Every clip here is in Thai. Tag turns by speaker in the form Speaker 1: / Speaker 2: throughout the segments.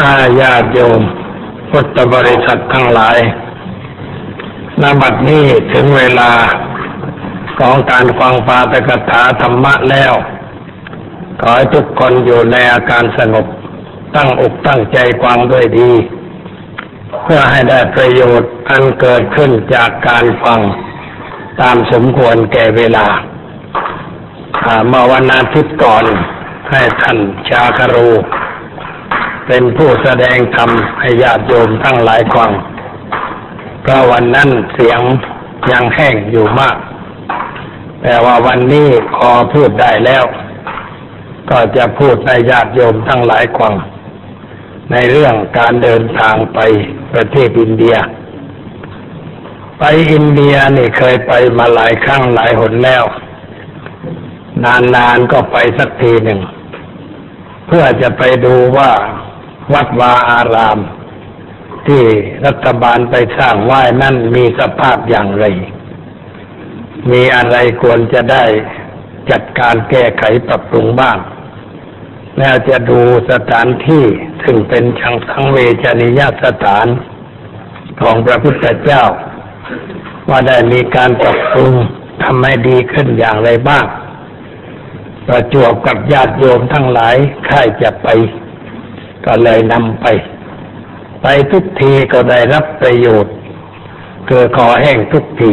Speaker 1: อาญาติโยมพุทธบริษัททั้งหลายนบัดนี้ถึงเวลาของการฟังปาตกถาธรรมะแล้ว ขอให้ทุกคนอยู่ในอาการสงบตั้งอกตั้งใจฟังด้วยดี เพื่อให้ได้ประโยชน์อันเกิดขึ้นจากการฟังตามสมควรแก่เวลาเมื่อวันอาทิตย์ก่อนให้ท่านชาคารู เป็นผู้แสดงธรรมให้ญาติโยมทั้งหลายฟังเพราะวันนั้นเสียงยังแห้งอยู่มาก แต่ว่าวันนี้พอพูดได้แล้ว ก็จะพูดให้ญาติโยมทั้งหลายฟังในเรื่องการเดินทางไปประเทศอินเดีย ไปอินเดียนี่เคยไปมาหลายครั้งหลายหนแล้ว นานๆก็ไปสักทีหนึ่ง เพื่อจะไปดูว่า วัดวาอาราม ที่รัฐบาลไปสร้างไว้นั่นมีสภาพอย่างไร มีอะไรควรจะได้จัดการแก้ไขปรับปรุงบ้างแล้วจะดูสถานที่ซึ่งเป็นชังสังเวชนียสถานของพระพุทธเจ้า ว่าได้มีการปรับปรุงทำให้ดีขึ้นอย่างไรบ้าง ประจวบกับญาติโยมทั้งหลายใค่ายจะไป ก็เลยนำไป ไปทุกทีก็ได้รับประโยชน์เกิดคอแห้งทุกที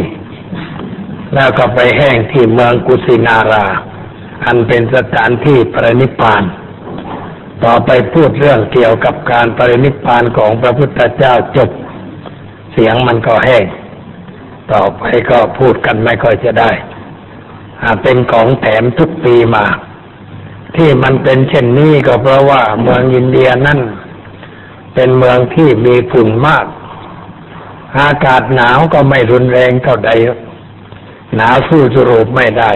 Speaker 1: แล้วก็ไปแห้งที่เมืองกุสินารา อันเป็นสถานที่ปรินิพพานต่อไปพูดเรื่องเกี่ยวกับการปรินิพพานของพระพุทธเจ้าจบ เสียงมันก็แห้ง ต่อไปก็พูดกันไม่ค่อยจะได้เป็นของแถมทุกปีมา ที่มันเป็นเช่นนี้ก็เพราะว่าเมืองอินเดียนั่นเป็นเมืองที่มีฝุ่นมาก อากาศหนาวก็ไม่รุนแรงเท่าใด หนาวสู้ยุโรปไม่ได้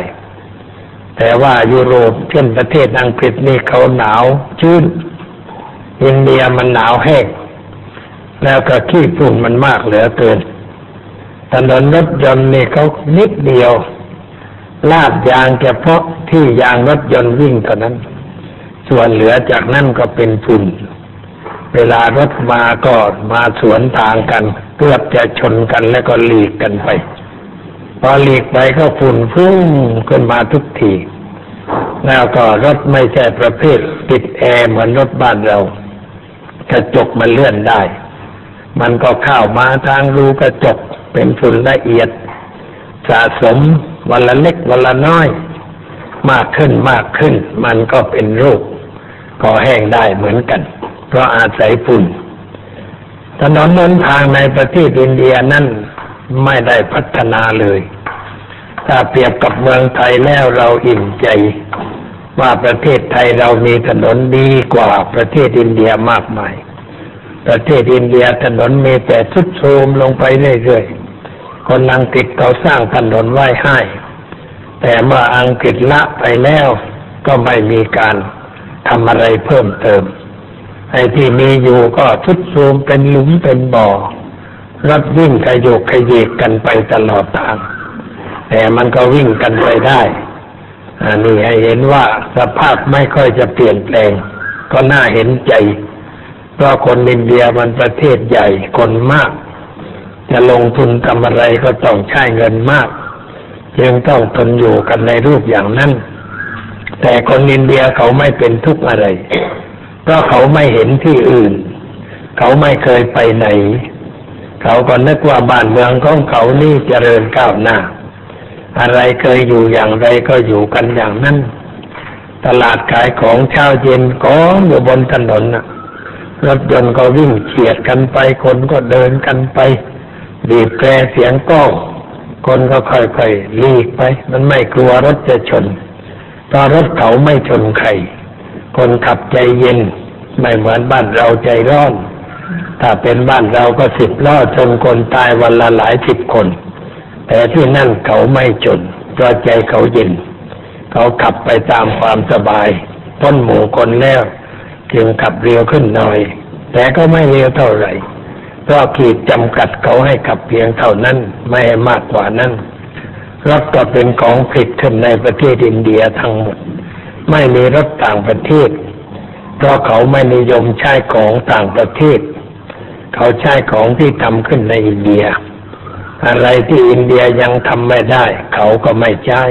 Speaker 1: แต่ว่ายุโรปเช่นประเทศอังกฤษนี่เขาหนาวชื้น อินเดียมันหนาวแห้งแล้วก็ขี้ฝุ่นมันมากเหลือเกินถนนรถยนต์นี่เขานิดเดียว ลาดยางเฉพาะที่ยางรถยนต์วิ่งเท่านั้น ส่วนเหลือจากนั้นก็เป็นฝุ่น เวลารถมาก็มาสวนทางกันเกือบจะชนกันแล้วก็หลีกกันไป พอหลีกไปก็ฝุ่นฟุ้งขึ้นมาทุกทีแล้วก็รถไม่ใช่ประเภทติดแอร์เหมือนรถบ้านเรากระจกมันเลื่อนได้ มันก็เข้ามาทางรูกระจกเป็นฝุ่นละเอียดสะสม วันละเล็กวันละน้อย มากขึ้นมากขึ้น มันก็เป็นโรคก่อแห้งได้เหมือนกัน เพราะอาศัยฝุ่นถนนนนทางในประเทศอินเดียนั่นไม่ได้พัฒนาเลย ถ้าเปรียบกับเมืองไทยแล้วเราอิ่มใจ ว่าประเทศไทยเรามีถนนดีกว่าประเทศอินเดียมากมาย ประเทศอินเดียถนนมีแต่ทุดโทรมลงไปเรื่อยๆ คนอังกฤษเขาสร้างถนนไว้ให้ แต่เมื่ออังกฤษละไปแล้วก็ไม่มีการทำอะไรเพิ่มเติม ไอ้ที่มีอยู่ก็ทุดโทรมเป็นหลุมเป็นบ่อรถวิ่งขยโยกขยเยกกันไปตลอดทาง แต่มันก็วิ่งกันไปได้อันนี้ให้เห็นว่าสภาพไม่ค่อยจะเปลี่ยนแปลง ก็น่าเห็นใจ เพราะคนอินเดียมันประเทศใหญ่คนมาก จะลงทุนทำอะไรก็ต้องใช้เงินมากยังต้องทนอยู่กันในรูปอย่างนั้น แต่คนอินเดียเขาไม่เป็นทุกข์อะไร เพราะเขาไม่เห็นที่อื่น เขาไม่เคยไปไหน เขาก็นึกว่าบ้านเมืองของเขานี่เจริญก้าวหน้า อะไรเคยอยู่อย่างไรก็อยู่กันอย่างนั้น ตลาดขายของเช้าเย็นกองอยู่บนถนนรถยนต์ก็วิ่งเฉียดกันไปคนก็เดินกันไป บีบแตรเสียงก้องคนก็ค่อยๆลีกไป มันไม่กลัวรถจะชนเพราะรถเขาไม่ชนใคร คนขับใจเย็น ไม่เหมือนบ้านเราใจร้อน ถ้าเป็นบ้านเราก็สิบล้อชนคนตายวันละหลายสิบคน แต่ที่นั่นเขาไม่ชนเพราะใจเขาเย็น เขาขับไปตามความสบายพ้นหมู่คนแล้ว จึงขับเร็วขึ้นหน่อย แต่ก็ไม่เร็วเท่าไหร่ เพราะขีดจำกัดเขาให้ขับเพียงเท่านั้นไม่ให้มากกว่านั้นรถก็เป็นของผลิตขึ้นในประเทศอินเดียทั้งหมด ไม่มีรถต่างประเทศ เพราะเขาไม่นิยมใช้ของต่างประเทศ เขาใช้ของที่ทำขึ้นในอินเดีย อะไรที่อินเดียยังทำไม่ได้ เขาก็ไม่ใช้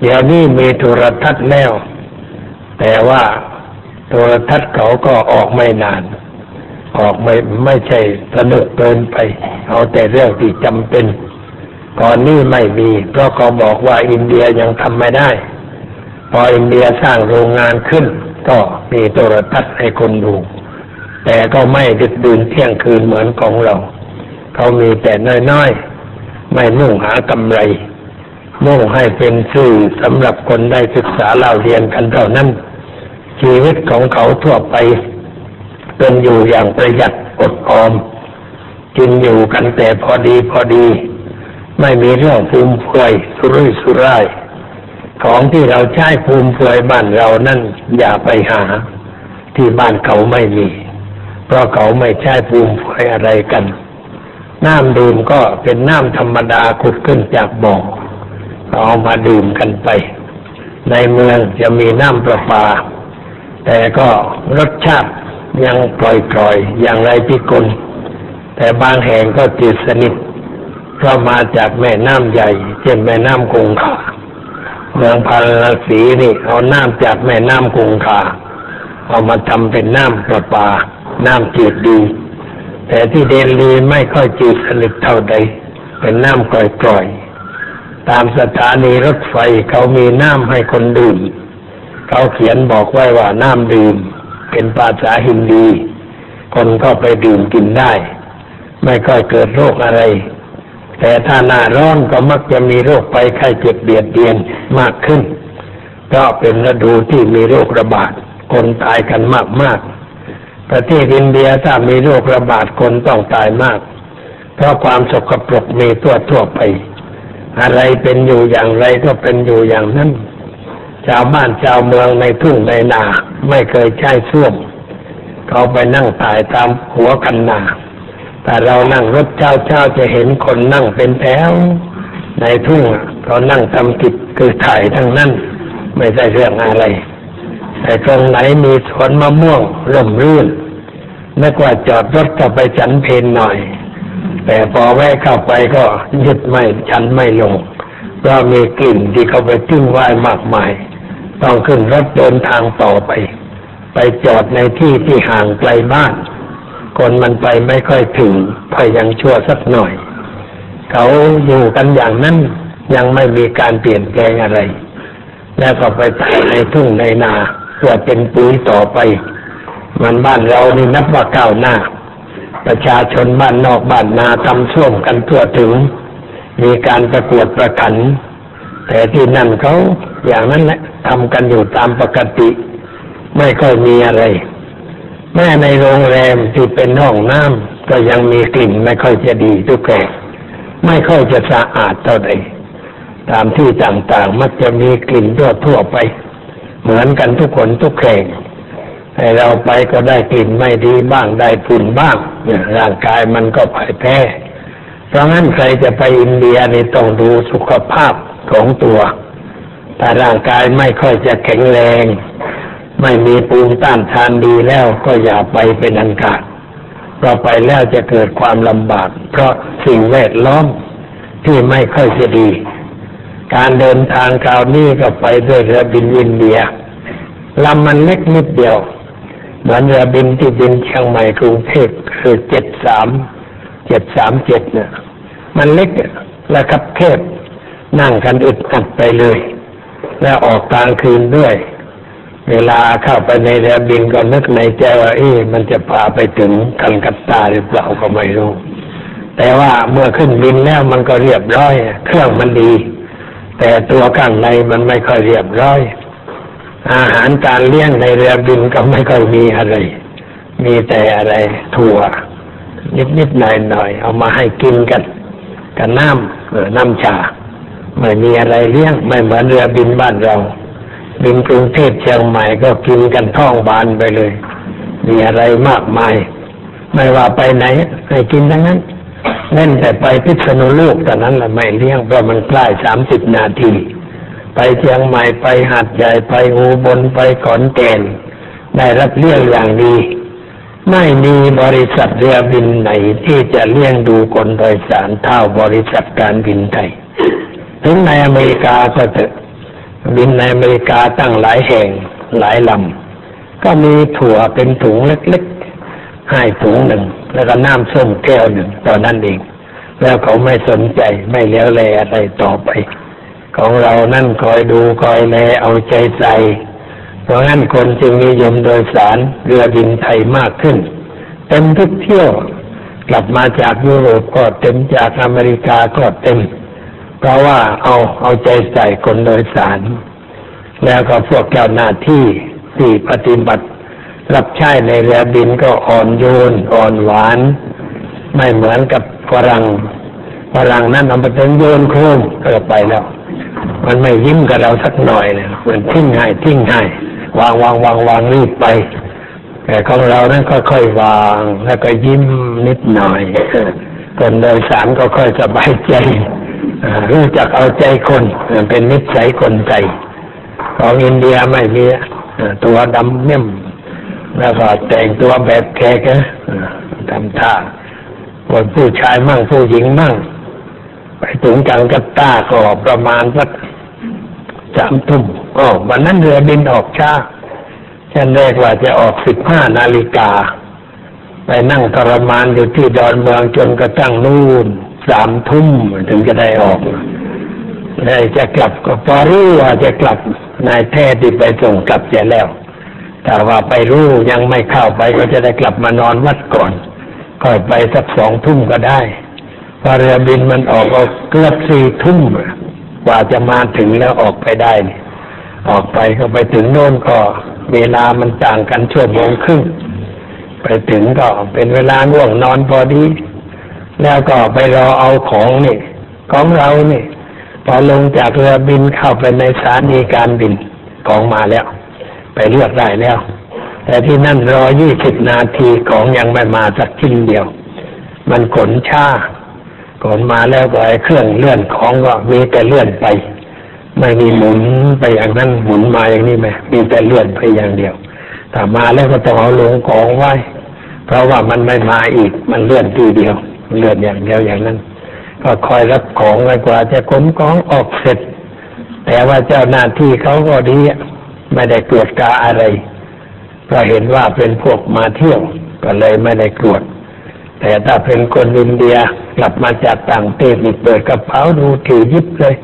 Speaker 1: เดี๋ยวนี้มีโทรทัศน์แล้ว แต่ว่าโทรทัศน์เขาก็ออกไม่นาน ออกไม่ไม่ใช่สนุกเกินไป เอาแต่เรื่องที่จำเป็นก่อนนี้ไม่มี เพราะเขาบอกว่าอินเดียยังทำไม่ได้ พออินเดียสร้างโรงงานขึ้น ก็มีโทรทัศน์ให้คนดู แต่ก็ไม่ดึกดื่นเที่ยงคืนเหมือนของเรา เขามีแต่น้อยๆ ไม่มุ่งหากำไร มุ่งให้เป็นสื่อสำหรับคนได้ศึกษาเล่าเรียนกันเท่านั้น ชีวิตของเขาทั่วไป เป็นอยู่อย่างประหยัดอดออม กินอยู่กันแต่พอดีพอดี ไม่มีเรื่องภูมิเฟือยสุรุ่ยสุร่ายของที่เราใช้ภูมิเฟือยบ้านเรานั่นอย่าไปหา ที่บ้านเขาไม่มี เพราะเขาไม่ใช้ภูมิเฟือยอะไรกัน น้ำดื่มก็เป็นน้ำธรรมดาขุดขึ้นจากบ่อเอามาดื่มกันไป ในเมืองจะมีน้ำประปา แต่ก็รสชาติ ยังปล่อยๆอย่างไรพิกล แต่บางแห่งก็จืดสนิทเพราะมาจากแม่น้ำใหญ่ เช่นแม่น้ำคงคาเมืองพาราสีนี่เอาน้ำจากแม่น้ำคงคาเอามาทำเป็นน้ำประปา น้ำจืดดี แต่ที่เดลีไม่ค่อยจืดสนิทเท่าใด เป็นน้ำกร่อยๆตามสถานีรถไฟเขามีน้ำให้คนดื่ม เขาเขียนบอกไว้ว่าน้ำดื่ม เป็นภาษาฮินดี คนก็ไปดื่มกินได้ ไม่ค่อยเกิดโรคอะไร แต่ถ้าหน้าร้อนก็มักจะมีโรคไปไข้เจ็บเบียดเบียนมากขึ้น ก็เป็นฤดูที่มีโรคระบาด คนตายกันมากมากๆประเทศอินเดียถ้ามีโรคระบาดคนต้องตายมาก เพราะความสกปรกมีทั่วทั่วไป อะไรเป็นอยู่อย่างไรก็เป็นอยู่อย่างนั้น ชาวบ้านชาวเมืองในทุ่งในนาไม่เคยใช้ส้วมเขาไปนั่งตายตามหัวกันนา แต่เรานั่งรถเช้าเช้าจะเห็นคนนั่งเป็นแถวในทุ่งเขานั่งทำกิจคือถ่ายทั้งนั้น ไม่ใช่เรื่องอะไร แต่ตรงไหนมีสวนมะม่วงร่มรื่นนึกว่าจอดรถก็ไปฉันเพนหน่อย แต่พอแวะเข้าไปก็ยึดไม่ฉันไม่ลงเพราะมีกลิ่นที่เขาไปทิ้งไว้มากมาย ต้องขึ้นรถเดินทางต่อไป ไปจอดในที่ที่ห่างไกลบ้าน คนมันไปไม่ค่อยถึงพอยังชั่วสักหน่อย เขาอยู่กันอย่างนั้นยังไม่มีการเปลี่ยนแปลงอะไร แล้วก็ไปตายในทุ่งในนาเพื่อเป็นปุ๋ยต่อไป มันบ้านเรานี่นับว่าก้าวหน้า ประชาชนบ้านนอกบ้านนาทำส้วมกันทั่วถึง มีการประกวดประขัน แต่ที่นั่นเขาอย่างนั้นแหละทำกันอยู่ตามปกติ ไม่ค่อยมีอะไร แม้ในโรงแรมที่เป็นห้องน้ำก็ยังมีกลิ่นไม่ค่อยจะดีทุกแห่งไม่ค่อยจะสะอาดเท่าใดตามที่ต่างๆ มักจะมีกลิ่นทั่วทั่วไป เหมือนกันทุกคนทุกแห่งแต่เราไปก็ได้กลิ่นไม่ดีบ้างได้ฝุ่นบ้างเนี่ยร่างกายมันก็พ่ายแพ้ เพราะงั้นใครจะไปอินเดียนี่ต้องดูสุขภาพ ของตัวถ้าร่างกายไม่ค่อยจะแข็งแรง ไม่มีภูมิต้านทานดีแล้วก็อย่าไปเป็นอันขาดเพราะไปแล้วจะเกิดความลำบาก เพราะสิ่งแวดล้อมที่ไม่ค่อยจะดี การเดินทางคราวนี้ก็ไปด้วยเรือบินอินเดียลำมันเล็กนิดเดียว เหมือนเรือบินที่บินเชียงใหม่กรุงเทพคือเจ็ดสามเจ็ดสามเจ็ดเนี่ยมันเล็กและคับแคบ นั่งกันอึดอัดไปเลย แล้วออกกลางคืนด้วย เวลาเข้าไปในเรือบินก็นึกในใจว่า เอ๊ะมันจะพาไปถึงกัลกัตตาหรือเปล่าก็ไม่รู้ แต่ว่าเมื่อขึ้นบินแล้วมันก็เรียบร้อย เครื่องมันดี แต่ตัวข้างในมันไม่ค่อยเรียบร้อย อาหารการเลี้ยงในเรือบินก็ไม่ค่อยมีอะไร มีแต่อะไร ถั่ว นิดๆหน่อยๆเอามาให้กินกันกับน้ำน้ำชา ไม่มีอะไรเลี้ยงไม่เหมือนเรือบินบ้านเรา บินกรุงเทพเชียงใหม่ก็กินกันท้องบานไปเลย มีอะไรมากมาย ไม่ว่าไปไหนให้กินทั้งนั้นเล่นแต่ไปพิษณุโลกแต่นั้นแหละไม่เลี้ยงเพราะมันใกล้สามสิบนาที ไปเชียงใหม่ไปหัดใหญ่ไปอุบลไปขอนแก่นได้รับเลี้ยงอย่างดีไม่มีบริษัทเรือบินไหนที่จะเลี้ยงดูคนโดยสารเท่าบริษัทการบินไทย ถึงในอเมริกาก็เถอะบินในอเมริกาตั้งหลายแห่งหลายลำก็มีถั่วเป็นถุงเล็กๆให้ถุงหนึ่ง แล้วก็น้ำส้มแก้วหนึ่งตอนนั้นเอง แล้วเขาไม่สนใจไม่เลี้ยวแลอะไรต่อไป ของเรานั่นคอยดูคอยแลเอาใจใส่เพราะงั้นคนจึงนิยมโดยสารเรือบินไทยมากขึ้นเต็มทุกเที่ยว กลับมาจากยุโรปก็เต็มจากอเมริกาก็เต็ม เพราะว่าเอาเอาใจใส่คนโดยสาร แล้วก็พวกเจ้าหน้าที่ที่ปฏิบัติ รับใช้ในเรือบินก็อ่อนโยนอ่อนหวาน ไม่เหมือนกับฝรั่งฝรั่งนั่นเอาไปถึงโยนโครมก็ไปแล้ว มันไม่ยิ้มกับเราสักหน่อยเลยมันทิ้งให้ทิ้งให้วางวางวางวางรีบไป แต่ของเรานั้นค่อยๆวางแล้วก็ยิ้มนิดหน่อยคนโดยสารก็ค่อยสบายใจ รู้จักเอาใจคนเป็นนิสัยคนใจ ของอินเดียไม่มีตัวดำเนี่ยมแล้วก็แต่งตัวแบบแขกนะทำท่าคนผู้ชายมั่งผู้หญิงมั่ง ไปถึงจังกัตตาก็ประมาณสักสามทุ่มอ๋อวันนั้นเรือบินออกช้าฉันแรกว่าจะออกสิบห้านาฬิกา ไปนั่งทรมานอยู่ที่ดอนเมืองจนกระทั่งนู่น สามทุ่มถึงจะได้ออกแล้จะกลับก็พอรู้ว่าจะกลับนายแท้ที่ไปส่งกลับเสียแล้วแต่ว่าไปรู้ยังไม่เข้าไปก็จะได้กลับมานอนวัดก่อนค่อยไปสักสองทุ่มก็ได้พอเรือบินมันออกก็เกือบสี่ทุ่มกว่าจะมาถึงแล้วออกไปได้นี่ออกไปก็ไปถึงโน่นก็เวลามันต่างกันชั่วโมงครึ่งไปถึงก็เป็นเวลาง่วงนอนพอดี แล้วก็ไปรอเอาของนี่ ของเรานี่พอลงจากเรือบินเข้าไปในสถานีการบินของมาแล้ว ไปเลือกได้แล้ว แต่ที่นั่นรอยี่สิบนาทีของยังไม่มาสักชิ้นเดียว มันขนช้าขนมาแล้วก็ไอ้เครื่องเลื่อนของก็มีแต่เลื่อนไป ไม่มีหมุนไปอย่างนั้นหมุนมาอย่างนี้ไหมมีแต่เลื่อนไปอย่างเดียวถ้ามาแล้วก็ต้องเอาลงของไว้ เพราะว่ามันไม่มาอีกมันเลื่อนทีเดียว เลื่อนอย่างเดียวอย่างนั้น ก็คอยรับของไปกว่า จะขนของออกเสร็จ แต่ว่าเจ้าหน้าที่เขาก็ดีไม่ได้ตรวจกาอะไรเพราะเห็นว่าเป็นพวกมาเที่ยว ก็เลยไม่ได้ตรวจ แต่ถ้าเป็นคนอินเดียกลับมาจากต่างประเทศเปิดกระเป๋าดูถือยิบเลย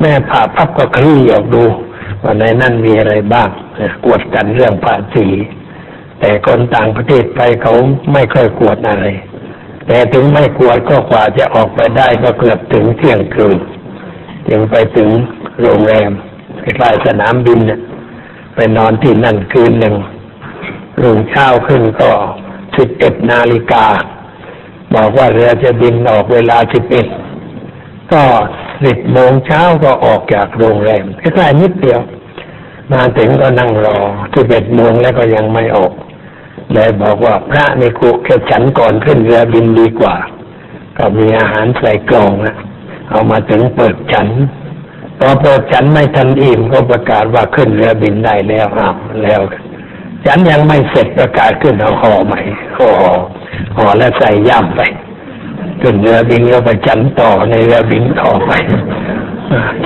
Speaker 1: แม่ผ่าพับก็คลี่ออกดูว่าในนั้นมีอะไรบ้างกวดกันเรื่องภาษีแต่คนต่างประเทศไปเขาไม่ค่อยกวดอะไร แต่ถึงไม่กวดก็กว่าจะออกไปได้ก็เกือบถึงเที่ยงคืนจึงไปถึงโรงแรมใกล้สนามบินน่ะไปนอนที่นั่นคืนหนึ่งรุ่งเช้าขึ้นก็สิบเอ็ดนาฬิกา บอกว่าเรือจะบินออกเวลาสิบเอ็ดก็สิบโมงเช้าก็ออกจากโรงแรมแค่นิดเดียว มาถึงก็นั่งรอสิบเอ็ดโมงแล้วก็ยังไม่ออก เลยบอกว่าพระในคุกแค่ฉันก่อนขึ้นเรือบินดีกว่า ก็มีอาหารใส่กล่องนะเอามาถึงเปิดฉันพอเปิดฉันไม่ทันอิ่มก็ประกาศว่าขึ้นเรือบินได้แล้วอ้าวแล้ว ฉันยังไม่เสร็จประกาศขึ้นเอาห่อใหม่ห่อห่อแล้วใส่ย่ามไปขึ้นเรือบินก็ไปฉันต่อในเรือบินต่อไป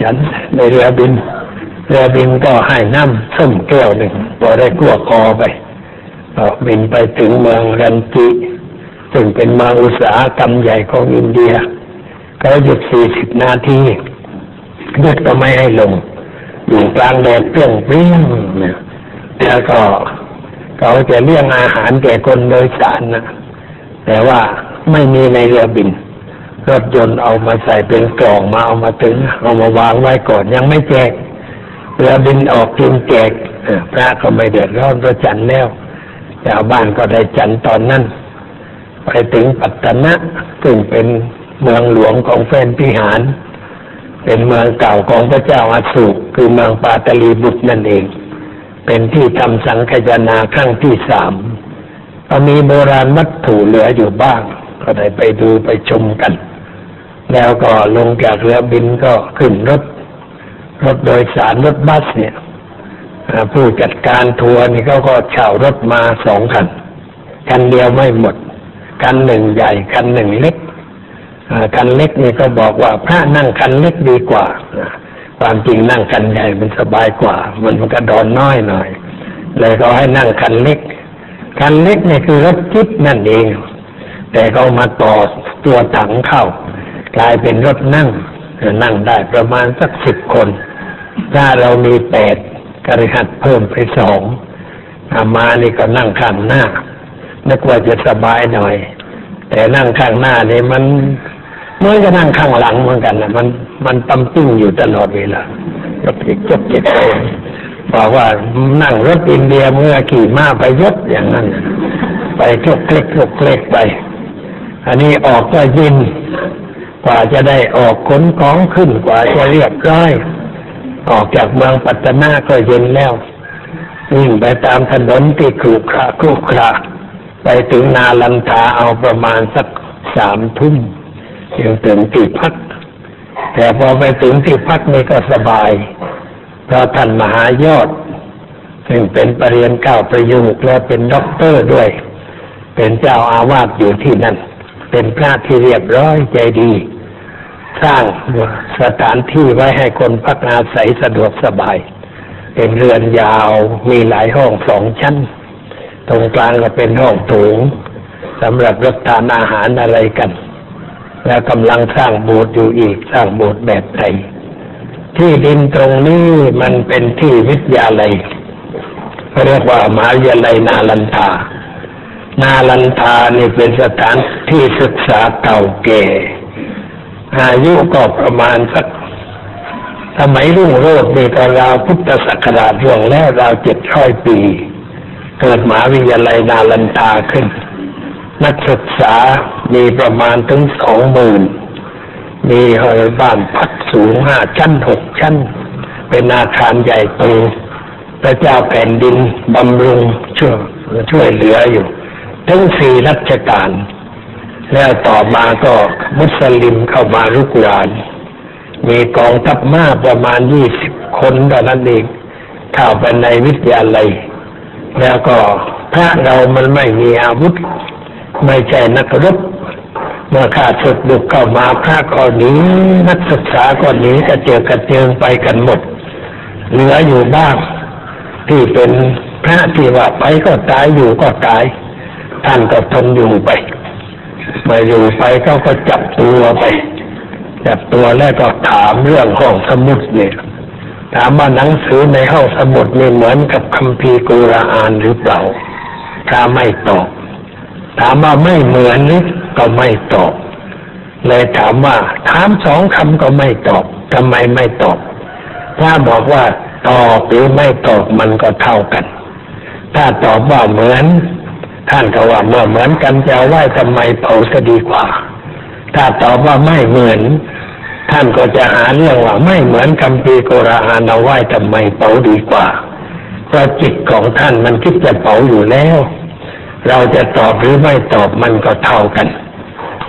Speaker 1: ฉันในเรือบิน เรือบินก็ให้น้ำส้มแก้วหนึ่งพอได้กลัวคอไป ก็บินไปถึงเมืองรันจิซึ่งเป็นเมืองอุตสาหกรรมใหญ่ของอินเดียเขาหยุดสี่สิบนาทีหยุดก็ไม่ให้ลง อยู่กลางแดดเปรี้ยงเปรี้ยงเนี่ยแล้วก็เขาจะเลี้ยงอาหารแก่คนโดยสารนะแต่ว่าไม่มีในเรือบิน รถยนต์เอามาใส่เป็นกล่องมาเอามาถึง เอามาวางไว้ก่อนยังไม่แจกเรือบินออกจึงแจกพระก็ไม่เดือดร้อนเพราะฉันแล้ว ชาวบ้านก็ได้ฉันตอนนั้น ไปถึงปัตตนะซึ่งเป็นเมืองหลวงของแฟนพิหาร เป็นเมืองเก่าของพระเจ้าอาสุคือเมืองปาตลีบุตรนั่นเอง เป็นที่ทำสังคายนาครั้งที่สามก็มีโบราณวัตถุเหลืออยู่บ้าง ก็ได้ไปดูไปชมกัน แล้วก็ลงจากเรือบินก็ขึ้นรถ รถโดยสารรถบัสเนี่ย ผู้จัดการทัวร์นี่เขาก็เช่ารถมาสองคัน คันเดียวไม่หมด คันหนึ่งใหญ่ คันหนึ่งเล็กคันเล็กนี่ก็บอกว่าพระนั่งคันเล็กดีกว่า ความจริงนั่งคันใหญ่มันสบายกว่า มันมันก็ดอนน้อยหน่อย เลยก็ให้นั่งคันเล็ก คันเล็กนี่คือรถจิ๊บนั่นเอง แต่เขามาต่อตัวถังเข้ากลายเป็นรถนั่ง นั่งได้ประมาณสักสิบคน ถ้าเรามีแปด กริหัดเพิ่มไปสองอามานี่ก็นั่งข้างหน้านึกว่าจะสบายหน่อย แต่นั่งข้างหน้านี่มันเหมื่อนกับนั่งข้างหลังเหมือนกันนะมันมันตำติ้งอยู่ตลอดเวลายกจิกยกจิกไปบอกว่านั่งรถอินเดียเมื่อขี่มาไปยศอย่างนั้น ไปคลุกเคล็กคลุกเคล็กไป อันนี้ออกก็ยิน กว่าจะได้ออกขนของขึ้นกว่าจะเรียบร้อย ออกจากเมืองปัตตนาก็เย็นแล้ววิ่งไปตามถนนที่ขรุขระขรุขระไปถึงนาลันทาเอาประมาณสักสามทุ่มยังถึงที่พัก แต่พอไปถึงที่พักนี่ก็สบายเพราะท่านมหายอด ซึ่งเป็นปรริญญาเก้าประยุกต์และเป็นด็อกเตอร์ด้วย เป็นเจ้าอาวาสอยู่ที่นั่น เป็นพระที่เรียบร้อยใจดี สร้างสถานที่ไว้ให้คนพักอาศัยสะดวกสบาย เป็นเรือนยาวมีหลายห้องสองชั้น ตรงกลางก็เป็นห้องโถูงสำหรับรับทานอาหารอะไรกัน แล้วกำลังสร้างโบสถ์อยู่อีกสร้างโบสถ์แบบไทยที่ดินตรงนี้มันเป็นที่วิทยาลัยเรียกว่ามหาวิทยาลัยนาลันทา นาลันทานี่เป็นสถานที่ศึกษาเก่าแก่ อายุก็ประมาณสักสมัยรุ่งโรจน์นี่ก็ราวพุทธศักราชล่วงแล้วราวเจ็ดร้อยปี เกิดมหาวิทยาลัยนาลันทาขึ้น นักศึกษามีประมาณถึงสองหมื่นมีหอบ้านพักสูงห้าชั้นหกชั้น เป็นอาคารใหญ่โตพระเจ้าแผ่นดินบำรุงช่วยช่วยเหลืออยู่ ทั้งสี่รัชกาล แล้วต่อมาก็มุสลิมเข้ามาลุกราน มีกองทัพมาประมาณยี่สิบคนเท่านั้นเองเข้าไปในวิทยาลัย แล้วก็พระเรามันไม่มีอาวุธ ไม่ใช่นักรบเมื่อข้าศึกบุกเข้ามาพระก็หนีนักศึกษาก็หนีกระเจิงกระเจิงไปกันหมด เหลืออยู่บ้าง ที่เป็นพระที่ว่าไปก็ตายอยู่ก็ตาย ท่านก็ทนอยู่ไป มาอยู่ไปเขาก็จับตัวไป จับตัวแล้วก็ถามเรื่องห้องสมุดเนี่ย ถามว่าหนังสือในห้องสมุดนี่เหมือนกับคัมภีร์กุรอานหรือเปล่า ถ้าไม่ตอบ ถามว่าไม่เหมือนหรือก็ไม่ตอบ เลยถามว่า ถามสองคำก็ไม่ตอบทำไมไม่ตอบ ถ้าบอกว่าตอบหรือไม่ตอบมันก็เท่ากัน ถ้าตอบว่าเหมือน ท่านก็ว่าเมื่อเหมือนกันจะเอาไว้ทำไมเผาจะดีกว่า ถ้าตอบว่าไม่เหมือน ท่านก็จะหาเรื่องว่าไม่เหมือนคัมภีโกราหานเอาไหว้ทำไมเผาดีกว่าเพราะจิตของท่านมันคิดจะเผาอยู่แล้ว เราจะตอบหรือไม่ตอบมันก็เท่ากัน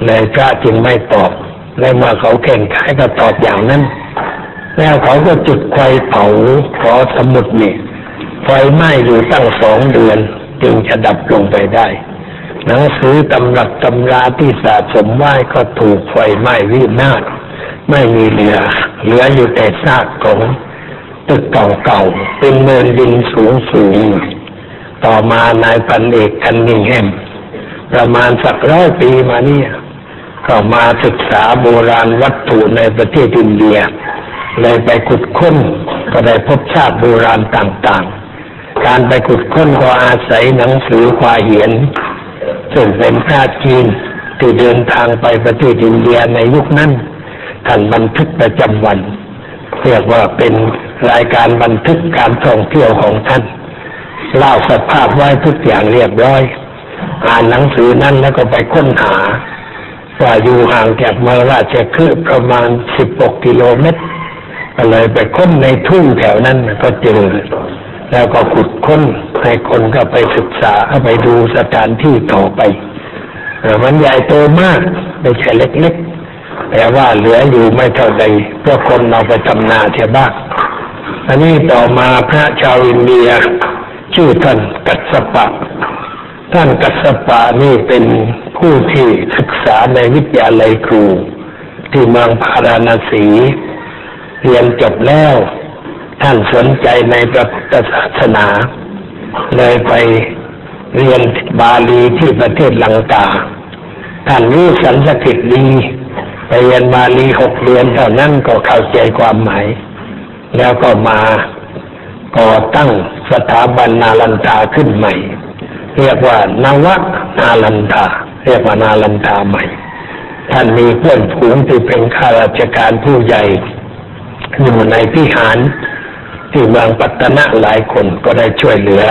Speaker 1: เลยพระจึงไม่ตอบและเมื่อเขาเข่งขายก็ตอบอย่างนั้น แล้วเขาก็จุดไฟเผาขอสมุดนี่ไฟไหม้อยู่ตั้งสองเดือน จึงจะดับลงไปได้ หนังสือตำรับตำราที่สะสมไว้ก็ถูกไฟไหม้วินาศไม่มีเหลือ เหลืออยู่แต่ซากของตึกเก่าๆเป็นเนินดินสูงๆต่อมานายพันเอกคันนิงแฮมประมาณสักร้อยปีมาเนี่ยก็มาศึกษาโบราณวัตถุในประเทศอินเดีย เลยไปขุดค้นก็ได้พบชาติโบราณต่าง การไปขุดค้นก็อาศัยหนังสือควาเหียน ซึ่งเป็นพระจีนที่เดินทางไปประเทศอินเดียในยุคนั้นท่านบันทึกประจำวัน เรียกว่าเป็นรายการบันทึกการท่องเที่ยวของท่านเล่าสภาพไว้ทุกอย่างเรียบร้อย อ่านหนังสือนั้นแล้วก็ไปค้นหา ว่าอยู่ห่างจากเมืองราชคฤห์ประมาณ16กิโลเมตรก็เลยไปค้นในทุ่งแถวนั้นก็เจอ แล้วก็ขุดค้นให้คนก็ไปศึกษาไปดูสถานที่ต่อไปมันใหญ่โตมากไม่ใช่เล็กๆแต่ว่าเหลืออยู่ไม่เท่าใดเพื่อคนเอาไปทำนาเทียบ้างอันนี้ต่อมาพระชาวอินเดีย ชื่อท่านกัสสปะ ท่านกัสปะนี่เป็นผู้ที่ศึกษาในวิทยาลัยครู ที่เมืองพาราณสี เรียนจบแล้ว ท่านสนใจในพระพุทธศาสนา เลยไปเรียนบาลีที่ประเทศลังกา ท่านรู้สันสกฤตดีไปเรียนบาลีหกเดือนเท่านั้นก็เข้าใจความหมาย แล้วก็มาก่อตั้งสถาบันนาลันทาขึ้นใหม่ เรียกว่านวนาลันทาเรียกว่านาลันทาใหม่ ท่านมีเพื่อนฝูงที่เป็นข้าราชการผู้ใหญ่อยู่ในพิหาร ที่เมืองปัตตนะหลายคนก็ได้ช่วยเหลือ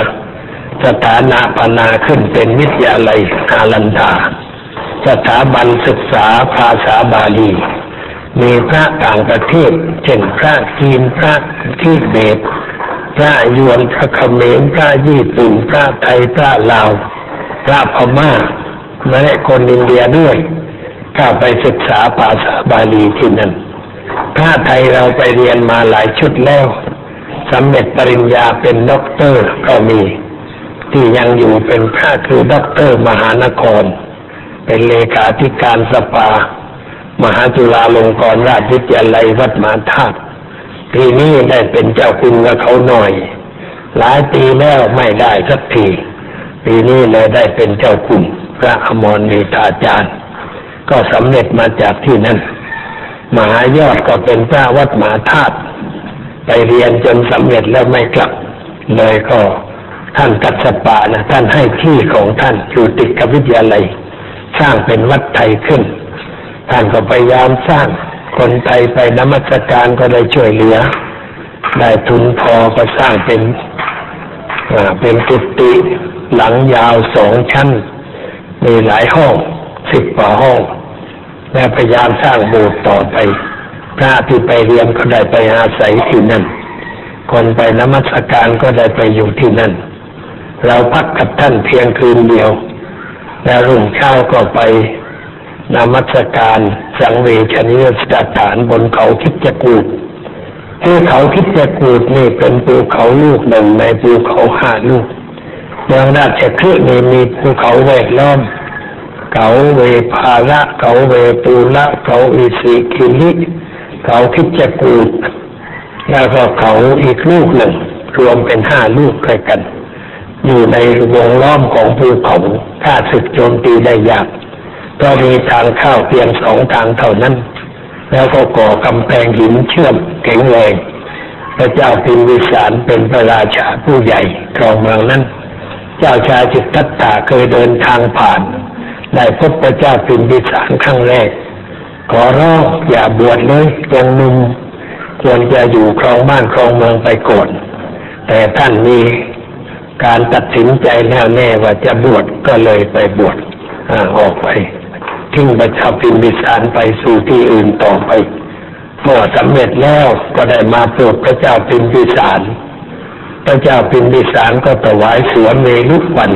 Speaker 1: สถานะปนาขึ้นเป็นวิทยาลัยอาลันทาสถาบันศึกษาภาษาบาลี มีพระต่างประเทศ เช่นพระจีนพระที่เบตพระยวนพระเขมรพระญี่ปุ่นพระไทยพระลาว พระพม่าและคนอินเดียด้วยเข้าไปศึกษาภาษาบาลีที่นั่นพระไทยเราไปเรียนมาหลายชุดแล้ว สำเร็จปริญญาเป็นด็อกเตอร์ก็มี ที่ยังอยู่เป็นพระคือด็อกเตอร์มหานคร เป็นเลขาธิการสภามหาจุฬาลงกรณราชวิทยาลัยวัดมหาธาตุปีนี้ได้เป็นเจ้าคุณกับเขาหน่อย หลายปีแล้วไม่ได้สักทีปีนี้เลยได้เป็นเจ้าคุณพระอมรเมธาจารย์ ก็สำเร็จมาจากที่นั่นมหายอดก็เป็นพระวัดมหาธาตุ ไปเรียนจนสำเร็จแล้วไม่กลับ เลยก็ท่านกัสสปะนะท่านให้ที่ของท่านอยู่ติดกับวิทยาลัย สร้างเป็นวัดไทยขึ้น ท่านก็พยายามสร้างคนไทยไปนมัสการก็ได้ช่วยเหลือ ได้ทุนพอก็สร้างเป็นเป็นกุฏิหลังยาวสองชั้น มีหลายห้องสิบกว่าห้อง และพยายามสร้างโบสถ์ต่อไป พระที่ไปเรียนก็ได้ไปอาศัยที่นั่น คนไปนมัสการก็ได้ไปอยู่ที่นั่น เราพักกับท่านเพียงคืนเดียว แล้วรุ่งเช้าก็ไปนมัสการสังเวชนิยสถานบนเขาคิดจกูดที่เขาคิดจกูดนี่เป็นภูเขาลูกหนึ่งในภูเขาห้าลูกเมืองราชคฤห์นี่มีภูเขาแวดล้อม เขาเวภาระ เขาเวปูละ เขาอิสิคิลิ เขาคิดจะกูดแล้วก็เขาอีกลูกหนึ่ง รวมเป็นห้าลูกด้วยกัน อยู่ในวงล้อมของภูเขาถ้าศึกโจมตีได้ยากก็มีทางเข้าเพียงสองทางเท่านั้น แล้วก็ก่อกำแพงหินเชื่อมแข็งแรงพระเจ้าพิมพิสารเป็นพระราชาผู้ใหญ่ครองเมืองนั้น เจ้าชายจิตตัตถาเคยเดินทางผ่าน ได้พบพระเจ้าพิมพิสารครั้งแรก ขอร้องอย่าบวชเลยยังหนุ่มควรจะอยู่ครองบ้านครองเมืองไปก่อนแต่ท่านมีการตัดสินใจแน่วแน่ว่าจะบวชก็เลยไปบวชออกไปทิ้งประชาพิมพิสารไปสู่ที่อื่นต่อไปเมื่อสำเร็จแล้วก็ได้มาโปรดพระเจ้าพิมพิสาร พระเจ้าพิมพิสารก็ถวายสวนเมลุวัน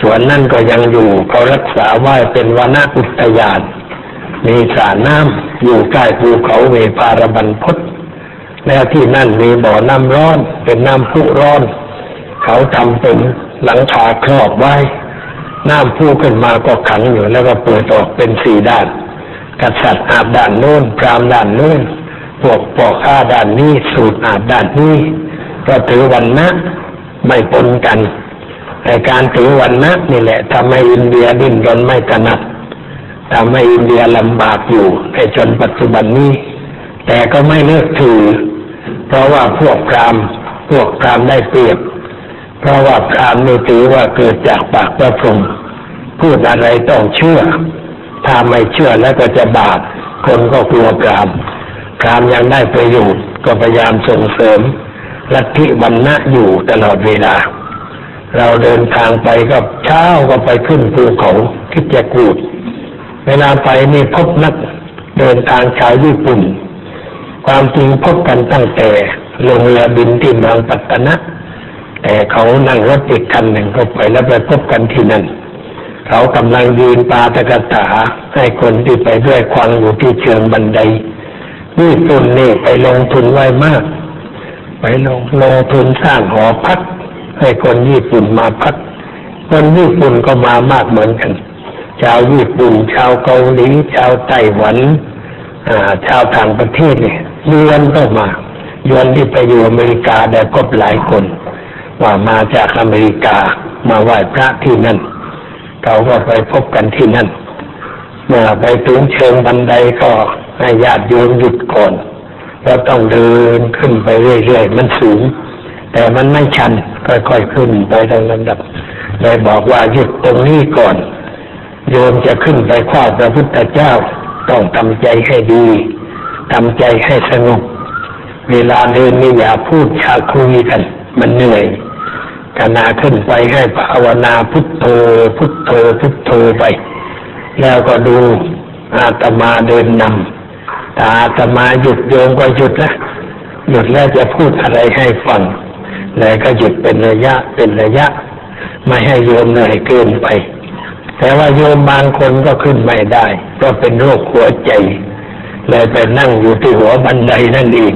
Speaker 1: สวนนั่นก็ยังอยู่เขารักษาไว้เป็นวนาอุทยาน มีสระน้ำอยู่ใกล้ภูเขาเวพารบันพศแล้วที่นั่นมีบ่อน้ำร้อนเป็นน้ำพุร้อน เขาทำเป็นหลังคาครอบไว้ น้ำพุขึ้นมาก็ขังอยู่แล้วก็เปิดออกเป็นสี่ด้าน กษัตริย์อาบด้านโน้นพรามด้านโน้นพวกปอกข้าด้านนี้สูตรอาบด้านนี้ก็ถือวันนะไม่ปนกัน แต่การถือวันนะนี่แหละทำให้อินเดียดิ้นรนไม่ถนัด ทำให้อินเดียลำบากอยู่ในจนปัจจุบันนี้ แต่ก็ไม่เลิกถือ เพราะว่าพวกพรามพวกพรามได้เปรียบ เพราะว่าพรามนี่ถือว่าเกิดจากปากพระพรหมพูดอะไรต้องเชื่อ ถ้าไม่เชื่อแล้วก็จะบาปคนก็กลัวพรามพรามยังได้ประโยชน์ก็พยายามส่งเสริมลัทธิวันนะอยู่ตลอดเวลา เราเดินทางไปก็เช้าก็ไปขึ้นภูเขาคิดจะกูด เวลาไปนี่พบนักเดินทางชาวญี่ปุ่น ความจริงพบกันตั้งแต่ลงเรือบินที่เมืองปัตตนะแต่เขานั่งรถอีกคันหนึ่งเข้าไปแล้วไปพบกันที่นั่น เขากำลังยืนปาตกถาให้คนที่ไปด้วยควังอยู่ที่เชิงบันไดญี่ปุ่นนี่ไปลงทุนไว้มาก ไปลงลงทุนสร้างหอพัก ให้คนญี่ปุ่นมาพัก คนญี่ปุ่นก็มามากเหมือนกัน ชาวญี่ปุ่น ชาวเกาหลี ชาวไต้หวันชาวต่างประเทศเนี่ยเยือนก็มาเยือนที่ไปอยู่อเมริกาได้ก็หลายคน ว่ามาจากอเมริกามาไหว้พระที่นั่น เขาก็ไปพบกันที่นั่น เมื่อไปถึงเชิงบันไดก็ให้ญาติโยมหยุดก่อนแล้วต้องเดินขึ้นไปเรื่อยๆ มันสูง แต่มันไม่ชันค่อยๆขึ้นไปทางลำดับเลยบอกว่าหยุดตรงนี้ก่อน โยมจะขึ้นไปคว้าพระพุทธเจ้า ต้องทำใจให้ดีทำใจให้สงบเวลาเดินนี่อย่าพูดชาคุยกัน มันเหนื่อยขณะขึ้นไปให้ภาวนาพุทโธ พุทโธพุทโธไป แล้วก็ดูอาตมาเดินนำถ้าอาตมาหยุดโยมก็หยุดนะหยุดแล้วจะพูดอะไรให้ฟังเลยก็หยุดเป็นระยะเป็นระยะ ไม่ให้โยมเหนื่อยเกินไป แต่ว่าโยมบางคนก็ขึ้นไม่ได้ก็เป็นโรคหัวใจ เลยไปนั่งอยู่ที่หัวบันไดนั่นเอง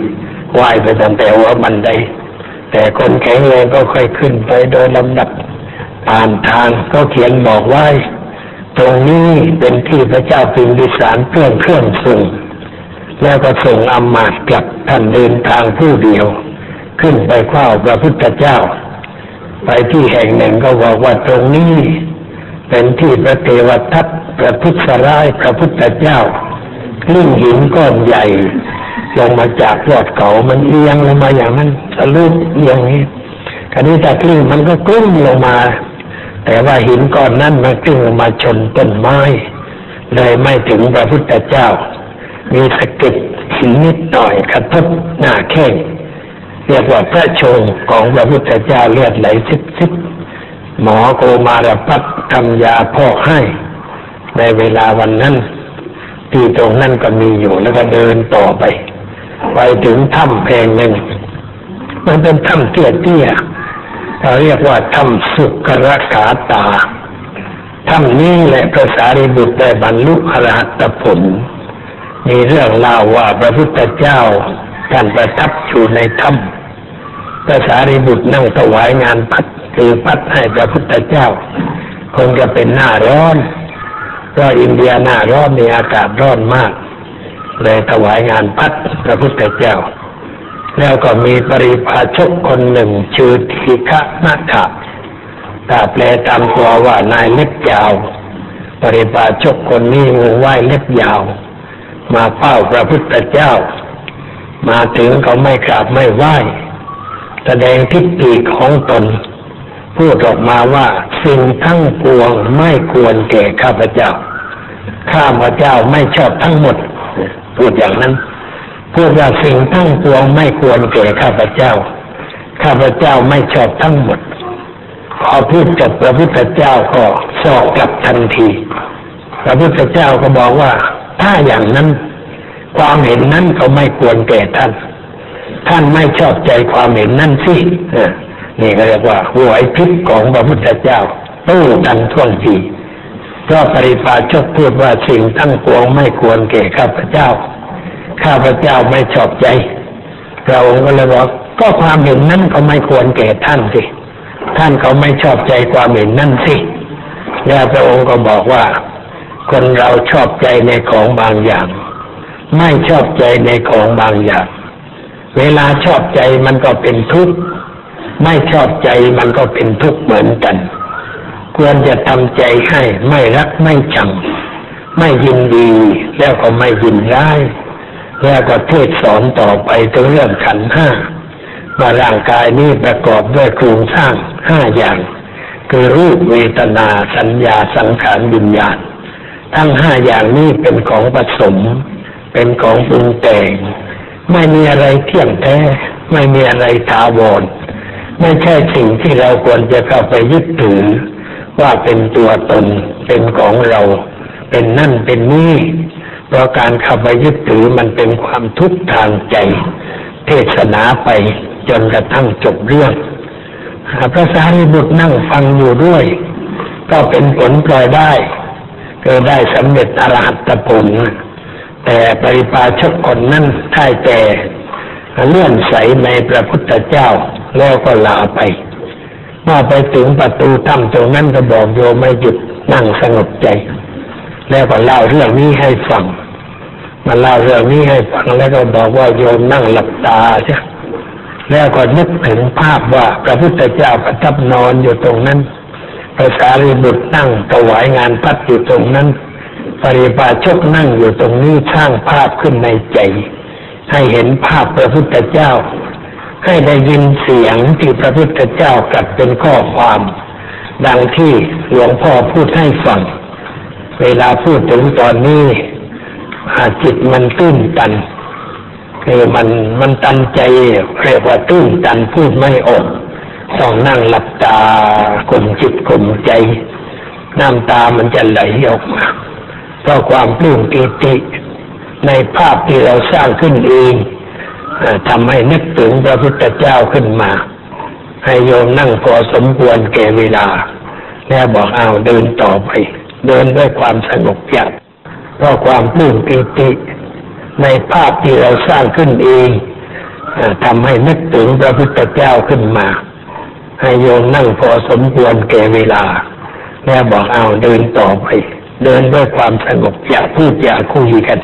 Speaker 1: ไหวไปตั้งแต่หัวบันได แต่คนแข็งแรงก็ค่อยขึ้นไปโดยลำดับผ่านทางก็เขียนบอกไว้ตรงนี้เป็นที่พระเจ้าพิมพิสารเครื่องเครื่องส่งแล้วก็ส่งอำมาตย์กลับท่านเดินทางผู้เดียว ขึ้นไปเฝ้าพระพุทธเจ้า ไปที่แห่งหนึ่งก็บอกว่าตรงนี้ เป็นที่พระเทวทัตพระพุทธร้ายพระพุทธเจ้าลื่นหินก้อนใหญ่ ลงมาจากยอดเขามันเอียงลงมาอย่างนั้นทะลุเอียงนี้คราวนี้จากคลื่นมันก็กลุ้มลงมา แต่ว่าหินก้อนนั้นมันกลิ้งลงมาชนต้นไม้ เลยไม่ถึงพระพุทธเจ้า มีสะเก็ดหินนิดหน่อยกระทบหน้าแข้งเรียกว่าพระชงของพระพุทธเจ้าเลือดไหลซิบซิบ หมอโกมารพัฒทำยาพอกให้ ในเวลาวันนั้น ที่ตรงนั้นก็มีอยู่แล้วก็เดินต่อไป ไปถึงถ้ำแห่งหนึ่ง มันเป็นถ้ำเตี้ยเตี้ยเราเรียกว่าถ้ำสุกรกาตาถ้ำนี้แหละพระสารีบุตรได้บรรลุอรหัตผล มีเรื่องเล่าว่าพระพุทธเจ้าท่านประทับอยู่ในถ้ำพระสารีบุตรนั่งถวายงานพัด คือพัดให้พระพุทธเจ้า คงจะเป็นหน้าร้อนเพราะอินเดียหน้าร้อนมีอากาศร้อนมาก เลยถวายงานพัดพระพุทธเจ้า แล้วก็มีปริพาชกคนหนึ่งชื่อทีฆะนาถะถ้าแปลตามตัวว่านายเล็บยาว ปริพาชกคนนี้มือไหว้เล็บยาว มาเฝ้าพระพุทธเจ้า มาถึงเขาไม่กราบไม่ไหว้แสดงทิฏฐิของตน พูดออกมาว่าสิ่งทั้งปวงไม่ควรแก่ข้าพเจ้า ข้าพเจ้าไม่ชอบทั้งหมด พูดอย่างนั้น พูดว่าสิ่งทั้งปวงไม่ควรแก่ข้าพเจ้า ข้าพเจ้าไม่ชอบทั้งหมด ขอพูดจบพระพุทธเจ้าก็สอกกลับทันที พระพุทธเจ้าก็บอกว่า ถ้าอย่างนั้น ความเห็นนั้นก็ไม่ควรแก่ท่าน ท่านไม่ชอบใจความเห็นนั้นสิ นี่ก็เรียกว่าหัวไอพิษของพระพุทธเจ้าตู้ตันท่วงทีเพราะปริพาชกพูดว่าสิ่งทั้งปวงไม่ควรแก่ข้าพเจ้า ข้าพเจ้าไม่ชอบใจเราก็เลยบอกก็ความเห็นนั้นก็ไม่ควรแก่ท่านสิ ท่านเขาไม่ชอบใจความเห็นนั่นสิ แล้วพระองค์ก็บอกว่า คนเราชอบใจในของบางอย่าง ไม่ชอบใจในของบางอย่าง เวลาชอบใจมันก็เป็นทุกข์ ไม่ชอบใจมันก็เป็นทุกข์เหมือนกัน ควรจะทำใจให้ไม่รักไม่ชัง ไม่ยินดี แล้วก็ไม่ยินร้ายแล้วก็เทศสอนต่อไปถึงเรื่องขันห้าว่าร่างกายนี้ประกอบด้วยโครงสร้างห้าอย่าง คือรูปเวทนาสัญญาสังขารวิญญาณ ทั้งห้าอย่างนี้เป็นของผสม เป็นของปรุงแต่ง ไม่มีอะไรเที่ยงแท้ ไม่มีอะไรถาวร ไม่ใช่สิ่งที่เราควรจะเข้าไปยึดถือ ว่าเป็นตัวตนเป็นของเรา เป็นนั่นเป็นนี่เพราะการเข้าไปยึดถือมันเป็นความทุกข์ทางใจ เทศนาไปจนกระทั่งจบเรื่องพระสารีบุตรนั่งฟังอยู่ด้วย ก็เป็นผลปล่อยได้ก็ได้สำเร็จอรหัตผล แต่ปริปาชกคนนั้นท่ายแต่ เลื่อนใสในพระพุทธเจ้าแล้วก็ลาไป เมื่อไปถึงประตูถ้ำตรงนั้นก็บอกโยมไม่หยุดนั่งสงบใจ แล้วก็เล่าเรื่องนี้ให้ฟังมาเล่าเรื่องนี้ให้ฟังแล้วก็บอกว่าโยมนั่งหลับตาใช่แล้วก็นึกถึงภาพว่าพระพุทธเจ้าประทับนอนอยู่ตรงนั้นพระสารีบุตรนั่งถวายงานพัดอยู่ตรงนั้น ปริปาชกนั่งอยู่ตรงนี้สร้างภาพขึ้นในใจ ให้เห็นภาพพระพุทธเจ้า ให้ได้ยินเสียงที่พระพุทธเจ้ากัดเป็นข้อความ ดังที่หลวงพ่อพูดให้ฟัง เวลาพูดถึงตอนนี้จิตมันตื้นตันคือมันมันตันใจเรียกว่าตื้นตันพูดไม่ออกต้องนั่งหลับตากลมจิตกลมใจ น้ำตามันจะไหลออกมาเพราะความปลื้มปิติ ในภาพที่เราสร้างขึ้นเองทำให้นึกถึงพระพุทธเจ้าขึ้นมา ให้โยมนั่งพอสมควรแก่เวลา แล้วบอกเอาเดินต่อไป เดินด้วยความสงบอย่างเพราะความปลื้มปิติ ในภาพที่เราสร้างขึ้นเองทำให้นึกถึงพระพุทธเจ้าขึ้นมา ให้โยมนั่งพอสมควรแก่เวลา แล้วบอกเอาเดินต่อไป เดินด้วยความสงบอย่าพูดอย่าคุยกัน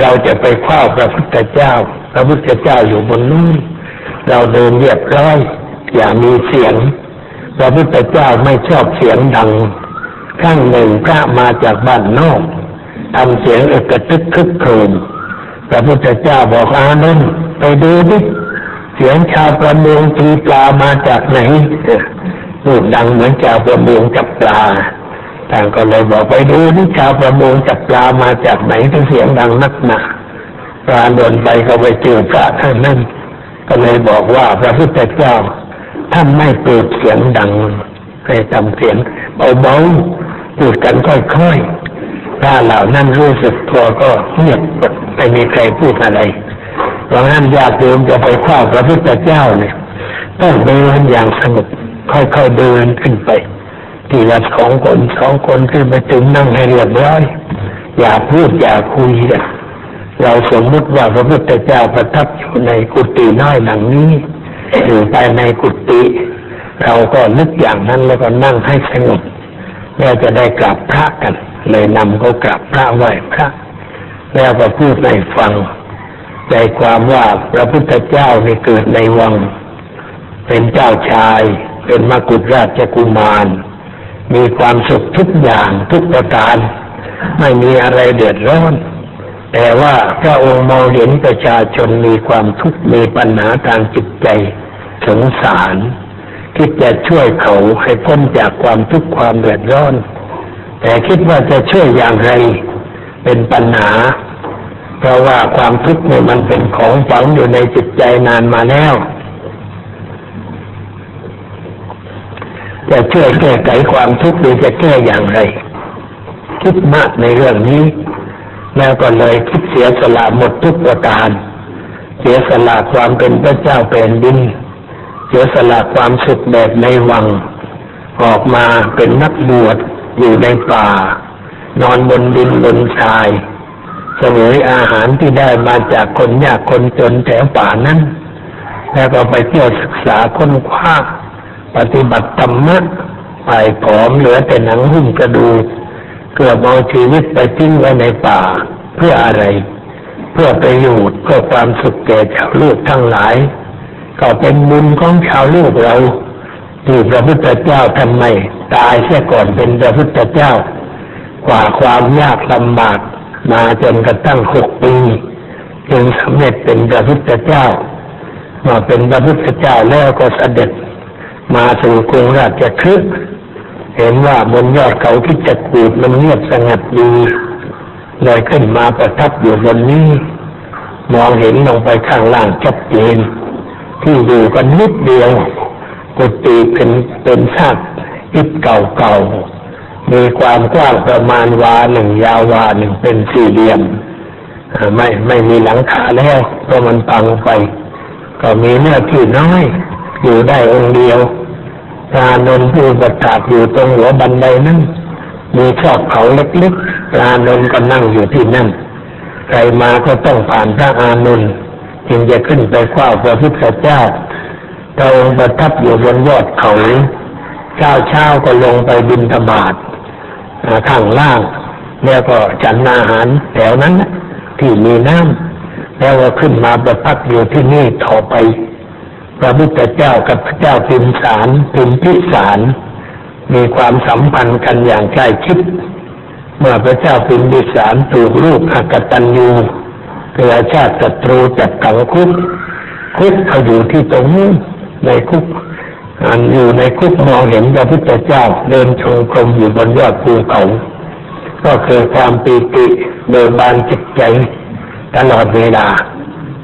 Speaker 1: เราจะไปคว้าพระพุทธเจ้า พระพุทธเจ้าอยู่บนนู้นเราเดินเรียบร้อยอย่ามีเสียง พระพุทธเจ้าไม่ชอบเสียงดังข้างหนึ่งพระมาจากบ้านนอกทำเสียงเอกตึกคึกโครมพระพุทธเจ้าบอกอานนท์ไปดูดิเสียงชาวประมงตีปลามาจากไหนพูดังเหมือนชาวประมงจับปลา ต่างก็เลยบอกไปดูนี่ชาวประมงจับปลามาจากไหนถึงเสียงดังนักหนาปลาโดนไปก็ไปเจอพระท่านนั้นก็เลยบอกว่าพระพุทธเจ้าท่านไม่เปิดเสียงดังให้ทำเสียงเบาๆพูดกันค่อยๆถ้าเหล่านั้นรู้สึกตัวก็เงียบไม่มีใครพูดอะไรเพราะงั้นญาติโยมจะไปคว้าพระพุทธเจ้าเนี่ยต้องเดินอย่างสงบค่อยๆเดินขึ้นไป ทีละสองคนสองคนขึ้นไปถึงนั่งให้เรียบร้อย อย่าพูดอย่าคุยเราสมมุติว่าพระพุทธเจ้าประทับอยู่ในกุฏิน้อยหลังนี้อยู่ภายในกุฏิเราก็นึกอย่างนั้นแล้วก็นั่งให้สงบแล้วจะได้กราบพระกัน เลยนำเขากราบพระไหว้พระ แล้วก็พูดให้ฟัง ใจความว่าพระพุทธเจ้าในเกิดในวัง เป็นเจ้าชาย เป็นมกุฎราชกุมาร มีความสุขทุกอย่างทุกประการ ไม่มีอะไรเดือดร้อน แต่ว่าพระองค์มองเห็นประชาชนมีความทุกข์มีปัญหาทางจิตใจสงสารคิดจะช่วยเขาให้พ้นจากความทุกข์ความเดือดร้อน แต่คิดว่าจะช่วยอย่างไรเป็นปัญหา เพราะว่าความทุกข์เนี่ยมันเป็นของฝังอยู่ในจิตใจนานมาแล้ว จะช่วยแก้ไขความทุกข์หรือจะแก้อย่างไร คิดมากในเรื่องนี้ แล้วก็เลยคิดเสียสละหมดทุกประการ เสียสละความเป็นพระเจ้าเป็นดิน เสียสละความสุขแบบในวัง ออกมาเป็นนักบวชอยู่ในป่า นอนบนดินบนทรายเสวยอาหารที่ได้มาจากคนยากคนจนแถวป่านั้น แล้วก็ไปเที่ยวศึกษาค้นคว้า ปฏิบัติธรรมะไปผอมเหลือแต่หนังหุ้มกระดูกเกือบเอาชีวิตไปทิ้งไว้ในป่าเพื่ออะไร เพื่อประโยชน์เพื่อความสุขแก่ชาวลูกทั้งหลาย ก็เป็นบุญของชาวโลกเราที่พระพุทธเจ้าทำไมตายเสียก่อนเป็นพระพุทธเจ้ากว่าความยากลำบากมาจนกระทั่งหกปีจึงสำเร็จเป็นพระพุทธเจ้ามาเป็นพระพุทธเจ้าแล้วก็เสด็จ มาสู่กรุงราชคฤห์เห็นว่าบนยอดเขาที่จะกูดมันเงียบสงัดดีเลยขึ้นมาประทับอยู่บนนี้ มองเห็นลงไปข้างล่างชัดเจนที่อยู่กันนิดเดียวกุฏิเป็นเป็นชาติอิฐเก่าๆ มีความกว้างประมาณวาหนึ่งยาววาหนึ่งเป็นสี่เหลี่ยมไม่ไม่มีหลังคาแล้วเพราะมันปังไป ก็มีเนื้อที่น้อย อยู่ได้องค์เดียว พระนนผู้ประทับอยู่ตรงหัวบันไดนั้นมีชอบเขาเล็กๆพระนนก็นั่งอยู่ที่นั่น ใครมาก็ต้องผ่านพระอานนท์จึงจะขึ้นไปคว้าพระพุทธเจ้าพระองค์ประทับอยู่บนยอดเขาเช้าเช้าก็ลงไปบินธบาตข้างล่างแล้วก็ฉันอาหารแถวนั้นที่มีน้ำแล้วก็ขึ้นมาประทับอยู่ที่นี่ต่อไป พระพุทธเจ้ากับพระเจ้าพิมสารพิมพิสาร มีความสัมพันธ์กันอย่างใกล้ชิด เมื่อพระเจ้าพิมพิสารถูกลูกอกตัญญูเกิดชาติศัตรูจับกังคุกคุกเขาอยู่ที่ตรงนี้ในคุกอันอยู่ในคุกมองเห็นพระพุทธเจ้าเดินชงกรมอยู่บนยอดภูเขาก็เกิดความปีติเบิกบานจิตใจตลอดเวลา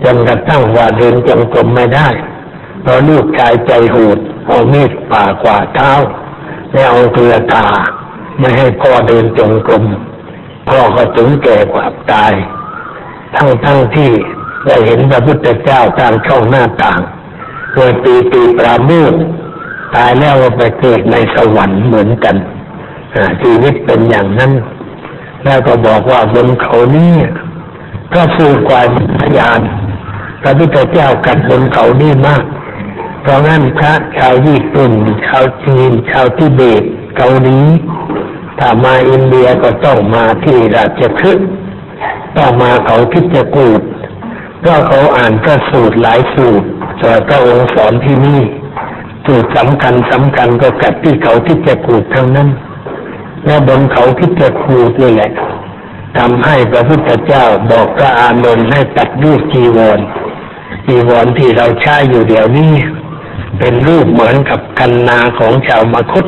Speaker 1: จนกระทั่งว่าเดินจงกรมไม่ได้ เพราลูกชายใจโหดเอามีดป่ากว่าเท้าแล้วเอาเกลือตาไม่ให้พ่อเดินจงกรมพ่อก็ถึงแก่กว่าตาย ทั้งทั้งที่ได้เห็นพระพุทธเจ้าทางช่องหน้าต่างเกิดปีติปราโมทตายแล้วก็ไปเกิดในสวรรค์เหมือนกันชีวิตเป็นอย่างนั้น แล้วก็บอกว่าบนเขานี้ก็ฟูกว่าพยานพระพุทธเจ้ากัดบนเขานี่มาก เพราะงั้นพระชาวญี่ปุ่น ชาวจีน ชาวทิเบต เกาหลีถ้ามาอินเดียก็ต้องมาที่ราชคฤห์ต้องมาเขาทิจกูดก็เขาอ่านก็สูตรหลายสูตรแต่พระองค์สอนที่นี่ สูตรสำคัญสำคัญก็กัดที่เขาทิจกูดทั้งนั้น และบนเขาทิจกูดนี่แหละทำให้พระพุทธเจ้าบอกพระอานนท์ให้ตัดรูปจีวรจีวรที่เราใช้อยู่เดี๋ยวนี้ เป็นรูปเหมือนกับกันนาของชาวมคต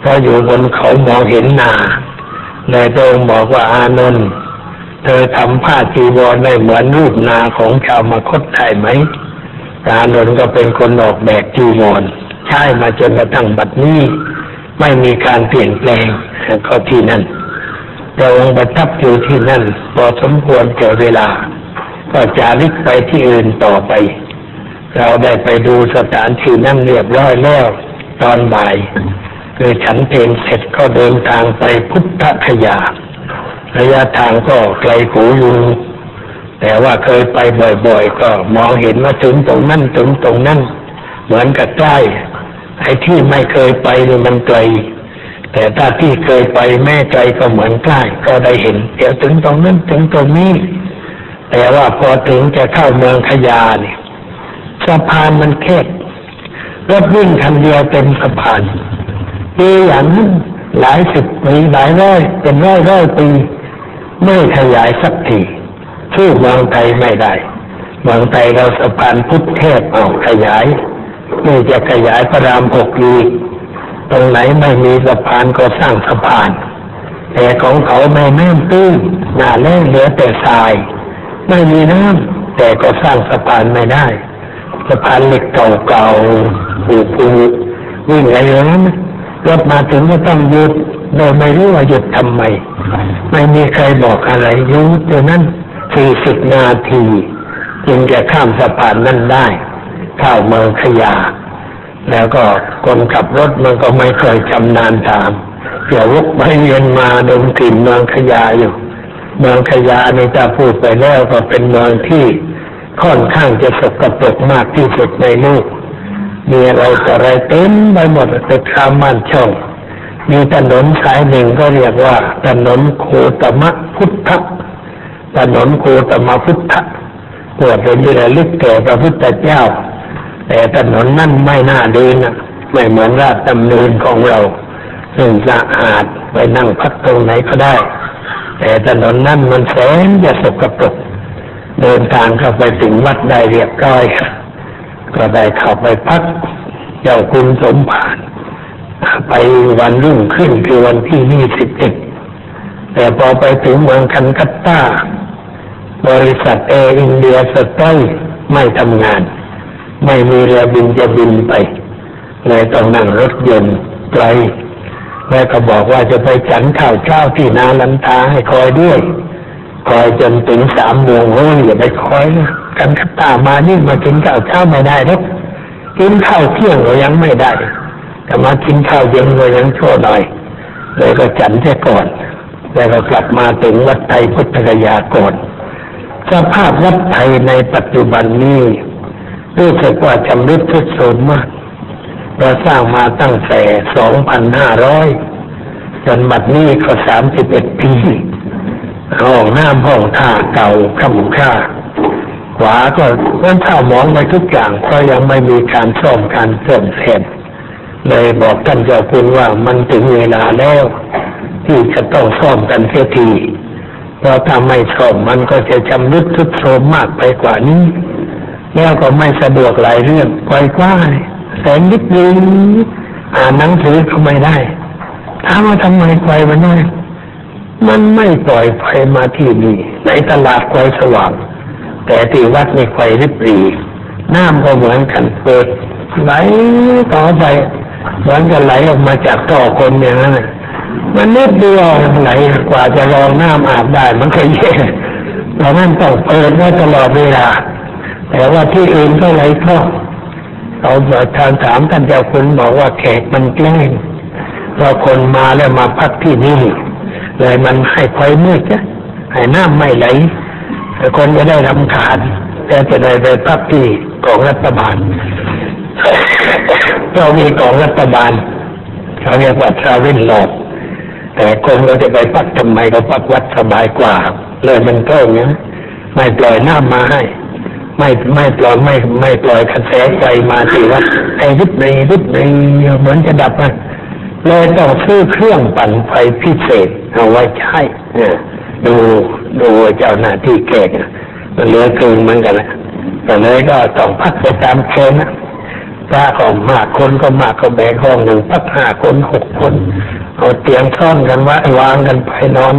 Speaker 1: เพราะอยู่บนเขามองเห็นนาเลยพระองค์บอกว่าอานนท์เธอทำผ้าจีวรได้เหมือนรูปนาของชาวมคตได้ไหมอานนท์ก็เป็นคนออกแบบจีวรใช้มาจนกระทั่งบัดนี้ ไม่มีการเปลี่ยนแปลงก็ที่นั่นพระองค์ประทับอยู่ที่นั่นพอสมควรเกิดเวลา ก็จาริกไปที่อื่นต่อไป เราได้ไปดูสถานที่นั่นเรียบร้อยแล้วตอนบ่ายคือฉันเพลงเสร็จก็เดินทางไปพุทธคยา ระยะทางก็ไกลหูอยู่แต่ว่าเคยไปบ่อยๆ ก็มองเห็นว่าถึงตรงนั้นถึงตรงนั้นเหมือนกับใกล้ไอ้ที่ไม่เคยไปนี่มันไกล แต่ถ้าที่เคยไปแม่ใจก็เหมือนใกล้ก็ได้เห็นเดี๋ยวถึงตรงนั้นถึงตรงนี้ แต่ว่าพอถึงจะเข้าเมืองขยาเนี่ย สะพานมันแคบรถวิ่งคันเดียวเต็มสะพานปีอย่างนั้นหลายสิบปีหลายร้อยเป็นร้อยร้อยปีไม่ขยายสักทีสู้เมืองไทยไม่ได้เมืองไทยเราสะพานพุทธเทพเอาขยายนี่จะขยายพระรามหกอีกตรงไหนไม่มีสะพานก็สร้างสะพาน แต่ของเขาไม่น้ำตื้นหนาแล้งเหลือแต่ทราย ไม่มีน้ำแต่ก็สร้างสะพานไม่ได้ สะพานเหล็กเก่าๆปูปูวิ่งอะไรอย่างนั้นรถมาถึงก็ต้องหยุดโดยไม่รู้ว่าหยุดทำไม ไม่มีใครบอกอะไรยุดอยู่นั้นสี่สิบนาที จึงจะข้ามสะพานนั่นได้เข้าเมืองขยา แล้วก็คนขับรถมันก็ไม่เคยชำนาญทางเกี่ยววกไปเวียนมาดมกลิ่นเมืองขยาอยู่ เมืองขยาในจะพูดไปแล้วก็เป็นเมืองที่ ค่อนข้างจะสกปรกมากที่สุดในโลก มีอะไรต่ออะไรเต็มไปหมดตึกรามันช่อง มีถนนสายหนึ่งก็เรียกว่าถนนโคตมะพุทธถนนโคตมะพุทธปวดเป็นที่ระลึกแก่พระพุทธเจ้า แต่ถนนนั่นไม่น่าเดินนะไม่เหมือนราชดำเนินของเราซึ่งสะอาดไปนั่งพักตรงไหนก็ได้ แต่ถนนนั่นมันแสนจะสกปรก เดินทางเข้าไปถึงวัดได้เรียบร้อยก็ได้เข้าไปพักเจ้าคุณสมผานไปวันรุ่งขึ้นคือวันที่ยี่สิบเอ็ดแต่พอไปถึงเมืองคันคัตตา บริษัทเอร์อินเดียสเตย์ไม่ทำงาน ไม่มีเรือบินจะบินไปเลยต้องนั่งรถยนต์ไกลแม่ก็บอกว่าจะไปฉันข้าวเช้าที่นาลันทาให้คอยด้วย คอยจนถึงสามโมงโอ้ยอย่าไปคอยนะกันขัตามานี่มากินข้าวเช้าไม่ได้หรอกกินข้าวเที่ยงก็ยังไม่ได้ แต่มากินข้าวเย็นก็ยังชั่วหน่อย เลยก็ฉันแค่ก่อน แล้วก็กลับมาถึงวัดไทยพุทธกยาก่อนสภาพวัดไทยในปัจจุบันนี้รู้สึกว่าจำรุดทุดโทรมมากเราสร้างมาตั้งแต่สองพันห้าร้อยจนบัดนี้ก็สามสิบเอ็ดปี ห้องน้ำห้องท่าเก่าขมุค่าขวาก็เมื่อข้ามองไปทุกอย่างก็ยังไม่มีการซ่อมการเสริมเสร็จเลยบอกท่านเจ้าคุณว่ามันถึงเวลาแล้ว ที่จะต้องซ่อมกันเสียทีเพราะถ้าไม่ซ่อมมันก็จะจำรุดทุดโทรมมากไปกว่านี้ แล้วก็ไม่สะดวกหลายเรื่องปล่อยกว้ายแสงนิดนึงอ่านหนังสือก็ไม่ได้ถามว่าทำไมไฟมันน้อย มันไม่ปล่อยไฟมาที่นี่ในตลาดไฟสว่าง แต่ที่วัดมีไฟริบรีน้ำก็เหมือนกันเปิดไหลต่อไปเหมือนกันไหลออกมาจากท่อคนอย่างนั้นมันนิดเดียวไหลกว่าจะรองน้ำอาบได้ มันก็แย่เรานั่นต้องเปิดไว้ตลอดเวลาแต่ว่าที่อื่นก็ไหลเข้าเราบอกทางถามท่านเจ้าคุณบอกว่าแขกมันแกล้งเพราะคนมาแล้วมาพักที่นี่ เลยมันให้ไฟมืดจ้ะให้น้ำไม่ไหลคนจะได้รำคาญแต่จะได้ไปพักที่ของรัฐบาลเรามีของรัฐบาลเขาเรียกว่าทราเวลลอดแต่คนเราจะไปพักทำไมเราพักวัดสบายกว่า เลยมันก็อย่างนี้ไม่ปล่อยน้ำมาให้ ไม่ไม่ปล่อยไม่ไม่ปล่อยกระแสไฟมาที่วัดไอ้ริบในริบในเหมือนจะดับมัน เลยต้องซื้อเครื่องปั่นไฟพิเศษเอาไว้ใช้เนี่ยดูดูเจ้าหน้าที่แก่มันเหลือเกินเหมือนกันนะแต่เลยก็ต้องพักไปตามเชนนะพระก็มากคนก็มากก็แบ่งห้องหนึ่งพักห้าคนหกคน เอาเตียงซ่อนกันไว้วางกันไปนอน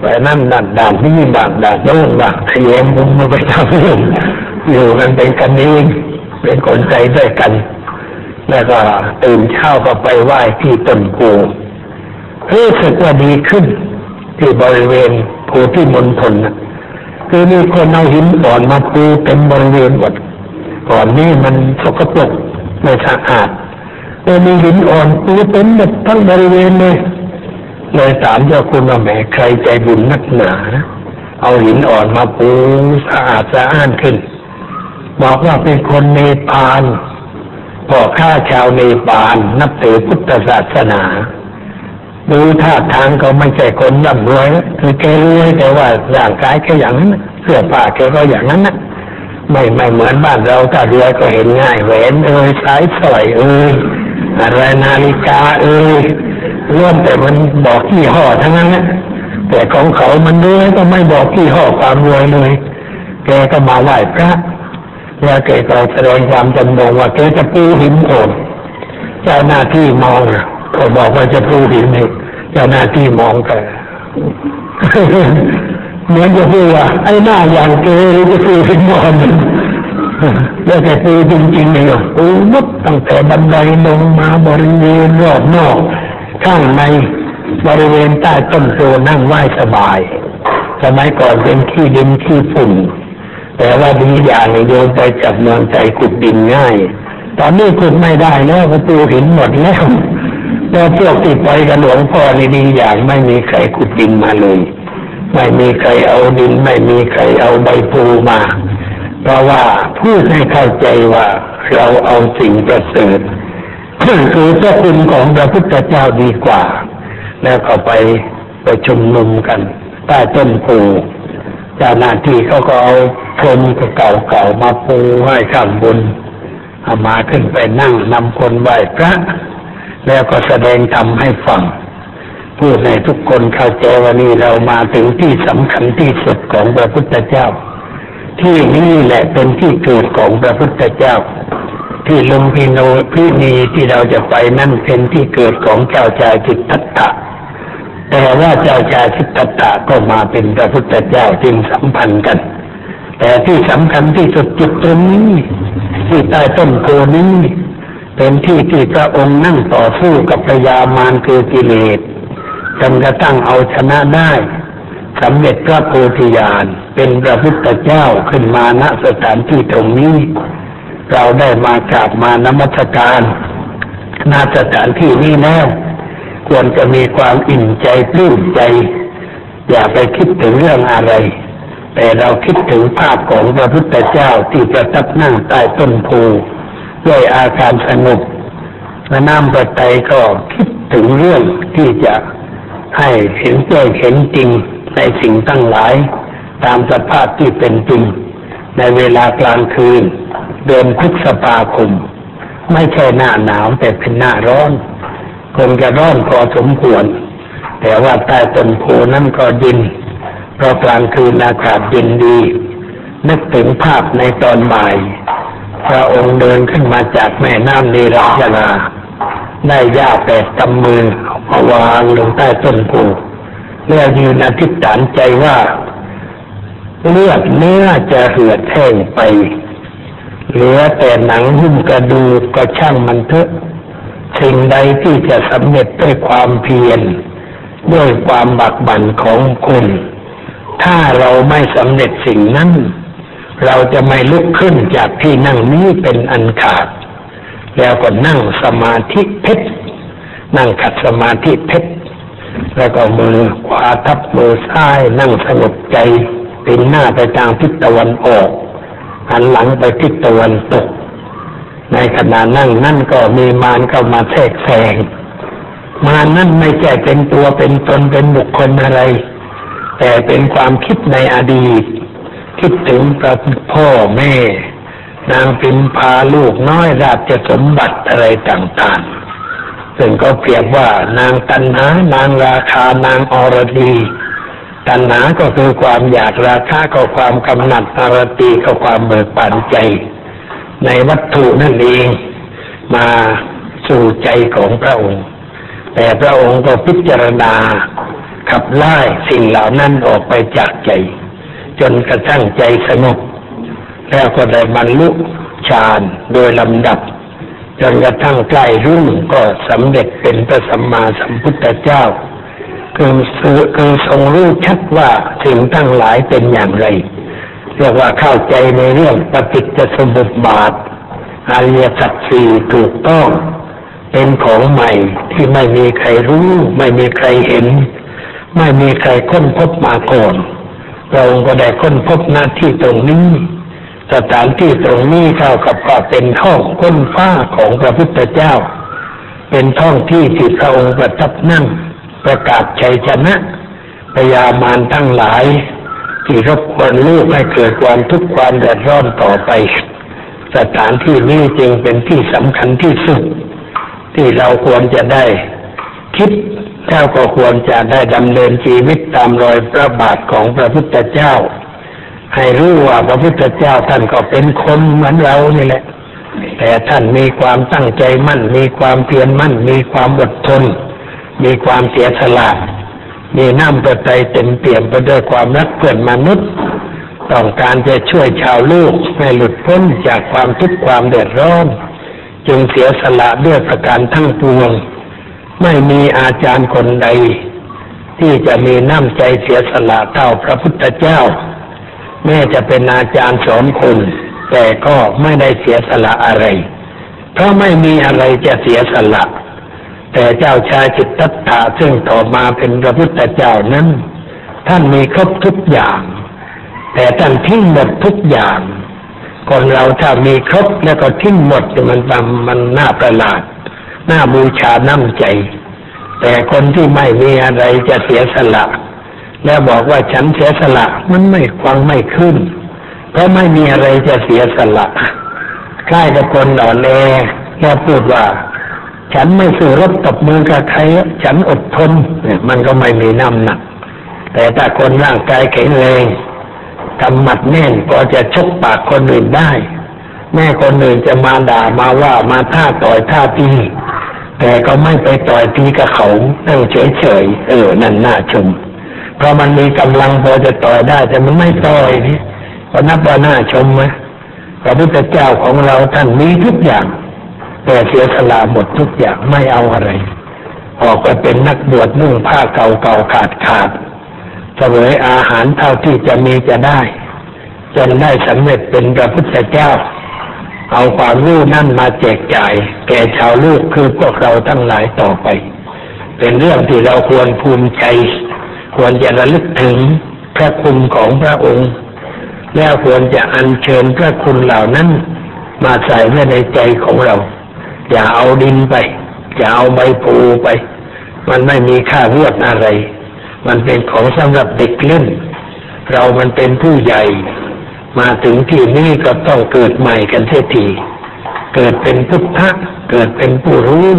Speaker 1: ไปนั่นด่านด่านนี่บางด่านโน้นบางทะเยงมุมมาไปทำเรื่องอยู่กันเป็นกันเองเป็นคนใจด้วยกัน แล้วก็ตื่นเช้าก็ไปไหว้ที่ต้นโพรู้สึกว่าดีขึ้น ที่บริเวณภูที่มณฑลนะคือมีคนเอาหินอ่อนมาปูเต็มบริเวณหมดก่อนนี้มันสกปรกไม่สะอาดเลยมีหินอ่อนปูเต็มหมดทั้งบริเวณเลยเลยถามเจ้าคุณว่าแหมใครใจบุญนักหนาเอาหินอ่อนมาปูสะอาดสะอ้านขึ้น บอกว่าเป็นคนเนปาล พ่อข้าชาวเนปาลนับถือพุทธศาสนาดูท่าทางก็ไม่ใช่คนร่ำรวยคือแกรวยแต่ว่าร่างกายแกอย่างนั้นเสื้อผ้าแกก็อย่างนั้นนะไม่ไม่เหมือนบ้านเราถ้ารวยก็เห็นง่ายแหวนเอ้ยสายสอยเอ้ยอะไรนาฬิกาเอ้ยล้วนแต่มันบอกยี่ห้อทั้งนั้นนะแต่ของเขามันรวยก็ไม่บอกยี่ห้อความรวยเลยแกก็มาไหว้พระ แล้วแกก็แสดงความจำนงว่าแกจะปูหินโอนเจ้าหน้าที่มองก็บอกว่าจะปูหินนี่เจ้าหน้าที่มองแต่เหมือนจะพูดว่าไอ้หน้าอย่างเกหรือจะปูหินนอนแล้วแกปูจริงๆเลยปูมุดตั้งแต่บันไดลงมาบริเวณรอบนอกข้างในบริเวณใต้ต้นโพนั่งไหว้สบาย สมัยก่อนเป็นขี้ดินขี้ฝุ่น แต่ว่าดีอย่างนี้โยมไปจับเมืองใจขุดดินง่าย ตอนนี้ขุดไม่ได้แล้วประตูหินหมดแล้วแล้วพวกที่ไปกับหลวงพ่อนี่ดีอย่างไม่มีใครขุดดินมาเลย ไม่มีใครเอาดิน ไม่มีใครเอาใบพลูมา เพราะว่าพูดให้เข้าใจว่าเราเอาสิ่งประเสริฐคือพระคุณของพระพุทธเจ้าดีกว่า แล้วก็ไปไปชุมนุมกันใต้ต้นโพเจ้าหน้าที่เขาก็เอา พรมเก่าๆมาปูให้ข้างบนเอามาขึ้นไปนั่งนำคนไหว้พระ แล้วก็แสดงธรรมให้ฟังพูดให้ทุกคนเข้าใจว่านี่เรามาถึงที่สำคัญที่สุดของพระพุทธเจ้า ที่นี่แหละเป็นที่เกิดของพระพุทธเจ้า ที่ลุมพิโนพินีที่เราจะไปนั่นเป็นที่เกิดของเจ้าชายจิตตัตถะแต่ว่าเจ้าชายจิตตัตถะก็มาเป็นพระพุทธเจ้าจึงสัมพันธ์กัน แต่ที่สำคัญที่สุดจุดตรงนี้ ที่ใต้ต้นโพนี้ เป็นที่ที่พระองค์นั่งต่อสู้กับพยามารคือกิเลสจนกระทั่งเอาชนะได้สำเร็จพระโพธิญาณเป็นพระพุทธเจ้าขึ้นมาณสถานที่ตรงนี้ เราได้มากราบมานมัสการณสถานที่นี้แล้วควรจะมีความอิ่มใจปลื้มใจ อย่าไปคิดถึงเรื่องอะไร แต่เราคิดถึงภาพของพระพุทธเจ้าที่ประทับนั่งใต้ต้นโพด้วยอาการสงบและน้ำประไตก็คิดถึงเรื่องที่จะให้เห็นแจ้งเห็นจริงในสิ่งตั้งหลาย ตามสภาพที่เป็นจริง ในเวลากลางคืน เดือนพฤษภาคม ไม่ใช่หน้าหนาวแต่เป็นหน้าร้อนคงจะร้อนพอสมควร แต่ว่าใต้ต้นโพนั้นก็เย็น พระกลางคืนอากาศเย็นดี นึกถึงภาพในตอนบ่าย พระองค์เดินขึ้นมาจากแม่น้ำเนรัชนา ได้ย่าแปดกำมือมาวางลงใต้ต้นโพแล้วยืนอธิษฐานใจว่า เลือดเนื้อจะเหือดแห้งไป เหลือแต่หนังหุ้มกระดูกก็ช่างมันเถอะสิ่งใดที่จะสำเร็จด้วยความเพียรด้วยความบักบั่นของคุณ ถ้าเราไม่สำเร็จสิ่งนั้น เราจะไม่ลุกขึ้นจากที่นั่งนี้เป็นอันขาด แล้วก็นั่งสมาธิเพชรนั่งขัดสมาธิเพชรแล้วก็มือขวาทับมือซ้ายนั่งสงบใจปินหน้าไปทางทิศตะวันออกหันหลังไปทิศตะวันตก ในขณะนั่งนั่นก็มีมารเข้ามาแทรกแซงมารนั่นไม่ใช่เป็นตัวเป็นตนเป็นบุคคลอะไร แต่เป็นความคิดในอดีต คิดถึงพระพ่อแม่ นางพิมพาลูกน้อยราชสมบัติอะไรต่างๆ ซึ่งก็เปรียบว่านางตันหานางราคานางอรดีตัณหาก็คือความอยากราคาก็ความกำหนัดอรตีก็ความเบิกบานใจ ในวัตถุนั่นเองมาสู่ใจของพระองค์ แต่พระองค์ก็พิจารณา ขับไล่สิ่งเหล่านั้นออกไปจากใจ จนกระทั่งใจสงบแล้วก็ได้บรรลุฌานโดยลำดับ จนกระทั่งใกล้รุ่งก็สำเร็จเป็นพระสัมมาสัมพุทธเจ้าคือคือทรงรู้ชัดว่าสิ่งทั้งหลายเป็นอย่างไร เรียกว่าเข้าใจในเรื่องปฏิจจสมุปบาทอริยสัจสี่ถูกต้อง เป็นของใหม่ที่ไม่มีใครรู้ ไม่มีใครเห็น ไม่มีใครค้นพบมาก่อนเราก็ได้ค้นพบหน้าที่ตรงนี้ สถานที่ตรงนี้เท่ากับก็เป็นห้องค้นฟ้าของพระพุทธเจ้า เป็นท้องที่ที่พระองค์ประทับนั่ง ประกาศชัยชนะพยามารทั้งหลาย ที่รบกวนลูกให้เกิดความทุกข์ความเดือดร้อนต่อไป สถานที่นี้จึงเป็นที่สำคัญที่สุด ที่เราควรจะได้คิด แล้วก็ควรจะได้ดำเนินชีวิตตามรอยพระบาทของพระพุทธเจ้า ให้รู้ว่าพระพุทธเจ้าท่านก็เป็นคนเหมือนเรานี่แหละ แต่ท่านมีความตั้งใจมั่น มีความเพียรมั่น มีความอดทน มีความเสียสละมีน้ำประทัยเต็มเปี่ยมไปด้วยความรักเพื่อนมนุษย์ ต้องการจะช่วยชาวลูกให้หลุดพ้นจากความทุกข์ความเดือดร้อน จึงเสียสละด้วยประการทั้งปวง ไม่มีอาจารย์คนใด ที่จะมีน้ำใจเสียสละเท่าพระพุทธเจ้า แม้จะเป็นอาจารย์สอนคน แต่ก็ไม่ได้เสียสละอะไร เพราะไม่มีอะไรจะเสียสละ แต่เจ้าชายจิตตัตถาซึ่งต่อมาเป็นพระพุทธเจ้านั้น ท่านมีครบทุกอย่าง แต่ท่านทิ้งหมดทุกอย่างคนเราถ้ามีครบแล้วก็ทิ้งหมดมันมันน่าประหลาด น่าบูชาน้ำใจ แต่คนที่ไม่มีอะไรจะเสียสละ แล้วบอกว่าฉันเสียสละมันไม่ฟังไม่ขึ้น เพราะไม่มีอะไรจะเสียสละคล้กับคนอ่อนแอแล้วพูดว่า ฉันไม่สู้รบตบมือกับใครฉันอดทนเนี่ยมันก็ไม่มีน้ำหนัก แต่ถ้าคนร่างกายแข็งแรงกำหมัดแน่นก็จะชกปากคนอื่นได้ แม่คนอื่นจะมาด่ามาว่ามาท่าต่อยท่าตีแต่ก็ไม่ไปต่อยตีกับเขานั่งเฉยๆเออนั่นน่าชม เพราะมันมีกำลังพอจะต่อยได้ แต่มันไม่ต่อยนี่ก็นับว่าน่าชมไหมพระพุทธเจ้าของเราท่านมีทุกอย่าง แต่เสียสละหมดทุกอย่างไม่เอาอะไร ออกไปเป็นนักบวชนุ่งผ้าเก่าๆขาดขาดเสวยอาหารเท่าที่จะมีจะได้ จนได้สำเร็จเป็นพระพุทธเจ้า เอาความรู้นั่นมาแจกจ่าย แก่ชาวลูกคือพวกเราทั้งหลายต่อไป เป็นเรื่องที่เราควรภูมิใจ ควรจะระลึกถึงพระคุณของพระองค์ แล้วควรจะอัญเชิญพระคุณเหล่านั้น มาใส่ไว้ในใจของเรา อย่าเอาดินไป อย่าเอาใบปูไป มันไม่มีค่าเลือดอะไร มันเป็นของสำหรับเด็กเล่น เรามันเป็นผู้ใหญ่ มาถึงที่นี้ก็ต้องเกิดใหม่กันเสียทีเกิดเป็นพุทธะเกิดเป็นผู้รู้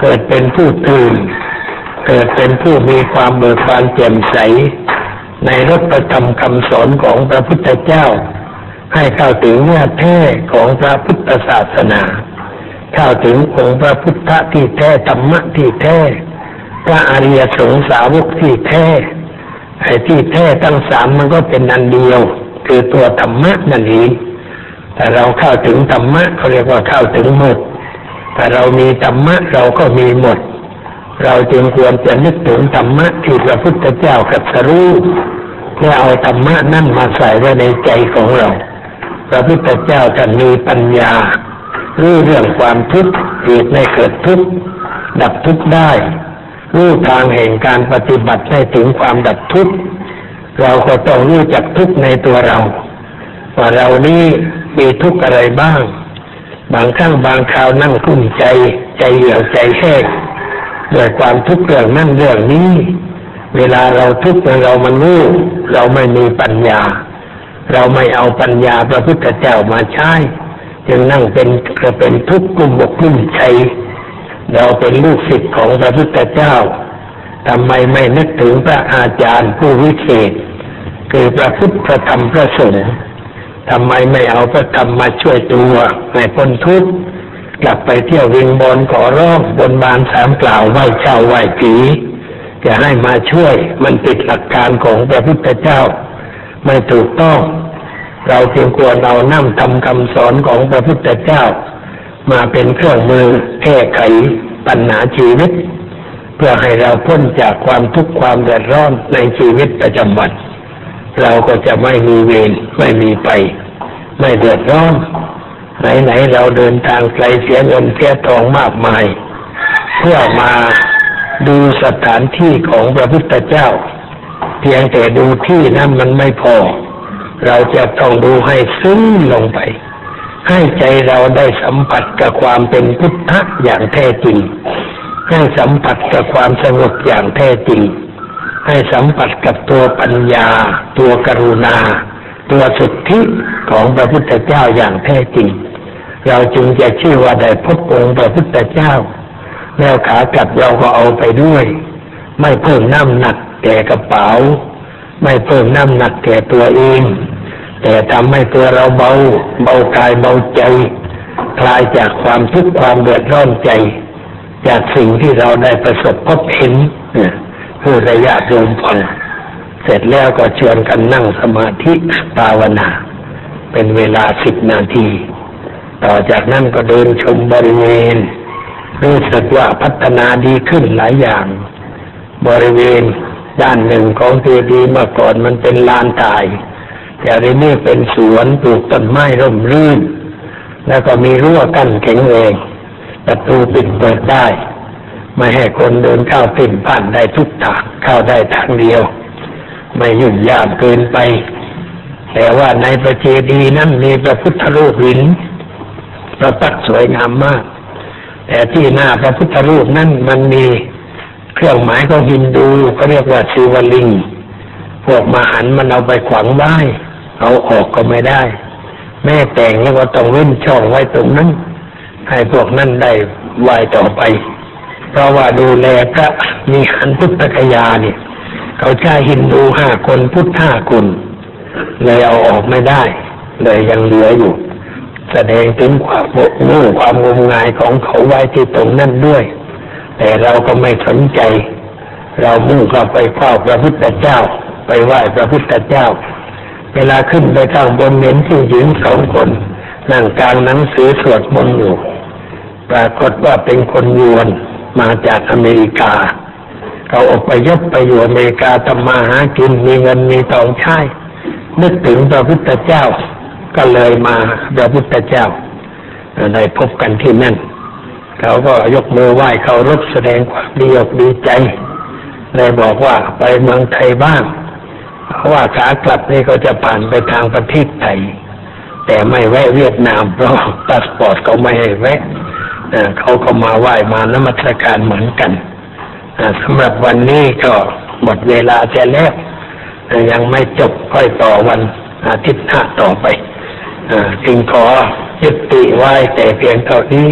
Speaker 1: เกิดเป็นผู้ตื่น เกิดเป็นผู้มีความเบิกบานแจ่มใส ในรถประธรรมคำสอนของพระพุทธเจ้า ให้เข้าถึงเนื้อแท้ของพระพุทธศาสนาเข้าถึงองค์พระพุทธที่แท้ธรรมะที่แท้พระอริยสงสาวกที่แท้ไอ้ที่แท้ทั้งสามมันก็เป็นอันเดียว คือตัวธรรมะนั่นเองแต่เราเข้าถึงธรรมะเขาเรียกว่าเข้าถึงหมดถ้าเรามีธรรมะเราก็มีหมด เราจึงควรจะนึกถึงธรรมะที่พระพุทธเจ้ากับสรู้และเอาธรรมะนั่นมาใส่ไว้ในใจของเรา พระพุทธเจ้าท่านมีปัญญารู้เรื่องความทุกข์เหตุในเกิดทุกข์ดับทุกข์ได้รู้ทางแห่งการปฏิบัติให้ถึงความดับทุกข์ เราก็ต้องรู้จักทุกข์ในตัวเรา ว่าเรานี้มีทุกข์อะไรบ้าง บางครั้งบางคราวนั่งกุ้มใจ ใจเหี่ยวใจแห้งด้วยความทุกข์เรื่องนั่นเรื่องนี้ เวลาเราทุกข์เรามันรู้เราไม่มีปัญญา เราไม่เอาปัญญาพระพุทธเจ้ามาใช้จึงนั่งเป็นก็เป็นทุกข์กลุ่มบกกลุ่มใจ เราเป็นลูกศิษย์ของพระพุทธเจ้า ทำไมไม่นึกถึงพระอาจารย์ผู้วิเศษคือพระพุทธพระธรรมพระสงฆ์ทำไมไม่เอาพระธรรมมาช่วยตัวในพ้นทุกข์กลับไปเที่ยววิงบอลขอร้องบนบานสามกล่าวไหว้เจ้าไหว้ผีจะให้มาช่วยมันติดหลักการของพระพุทธเจ้า ไม่ถูกต้อง เราเพียงควรเอาน้ำทำคำสอนของพระพุทธเจ้า มาเป็นเครื่องมือแก้ไขปัญหาชีวิต เพื่อให้เราพ้นจากความทุกข์ความเดือดร้อนในชีวิตประจำวัน เราก็จะไม่มีเวรไม่มีไป ไม่เดือดร้อน ไหนๆเราเดินทางไกลเสียเงินเสียทองมากมาย เพื่อมาดูสถานที่ของพระพุทธเจ้า เพียงแต่ดูที่นั้นมันไม่พอ เราจะต้องดูให้ซึ้งลงไป ให้ใจเราได้สัมผัสกับความเป็นพุทธะอย่างแท้จริง ให้สัมผัสกับความสงบอย่างแท้จริง ให้สัมผัสกับตัวปัญญา ตัวกรุณา ตัวสุทธิของพระพุทธเจ้าอย่างแท้จริง เราจึงจะชื่อว่าได้พบองค์พระพุทธเจ้า แล้วขากลับเราก็เอาไปด้วย ไม่เพิ่มน้ำหนักแก่กระเป๋า ไม่เพิ่มน้ำหนักแก่ตัวเอง แต่ทำให้ตัวเราเบา เบากายเบาใจ คลายจากความทุกข์ความเดือดร้อนใจ จากสิ่งที่เราได้ประสบพบเห็นเนี่ยคือระยะโยมฟังเสร็จแล้วก็ชวนกันนั่งสมาธิภาวนา เป็นเวลาสิบนาที ต่อจากนั้นก็เดินชมบริเวณ รู้สึกว่าพัฒนาดีขึ้นหลายอย่าง บริเวณด้านหนึ่งของเจดีย์เมื่อก่อนมันเป็นลานตาย แต่ในนี้เป็นสวนปลูกต้นไม้ร่มรื่น แล้วก็มีรั้วกั้นแข็งแรง ประตูปิดเปิดได้ ไม่ให้คนเดินเข้าปิ่นผ่านได้ทุกทางเข้าได้ทางเดียว ไม่ยุ่งยากเกินไป แต่ว่าในประเจดีย์นั้นมีพระพุทธรูปหินประตักสวยงามมาก แต่ที่หน้าพระพุทธรูปนั้นมันมีเครื่องหมายของฮินดูเขาเรียกว่าศิวลิง พวกมหันมันเอาไปขวางไว้เอาออกก็ไม่ได้ แม่แต่งแล้วก็ต้องเว้นช่องไว้ตรงนั้น ให้พวกนั้นได้ไหวต่อไป เพราะว่าดูแลพระมีหันพุทธคยาเนี่ยเขาใช้ฮินดูห้าคนพุทธห้าคนเลยเอาออกไม่ได้ เลยยังเหลืออยู่ แสดงถึงความโง่ความงมงายของเขาไว้ที่ตรงนั้นด้วย แต่เราก็ไม่สนใจ เรามุ่งเข้าไปเฝ้าพระพุทธเจ้า ไปไหว้พระพุทธเจ้า เวลาขึ้นไปข้างบนเห็นผู้หญิงสองคน นั่งกลางหนังสือสวดมนต์อยู่ ปรากฏว่าเป็นคนยวนมาจากอเมริกา เขาอพยพไปอยู่อเมริกาทำมาหากินมีเงินมีทองใช้นึกถึงพระพุทธเจ้า ก็เลยมาพระพุทธเจ้าได้พบกันที่นั่น เขาก็ยกมือไหว้เขารบแสดงความดีอกดีใจเลยบอกว่าไปเมืองไทยบ้าง เพราะว่าขากลับนี่ก็จะผ่านไปทางประเทศไทย แต่ไม่แวะเวียดนามเพราะพาสปอร์ตเขาไม่ให้แวะเอ่อเขาก็มาไหว้มานมัสการเหมือนกันสำหรับวันนี้ก็หมดเวลาจะแล้วยังไม่จบค่อยต่อวันอาทิตย์หน้าต่อไปจึงขอยุติไว้แต่เพียงเท่านี้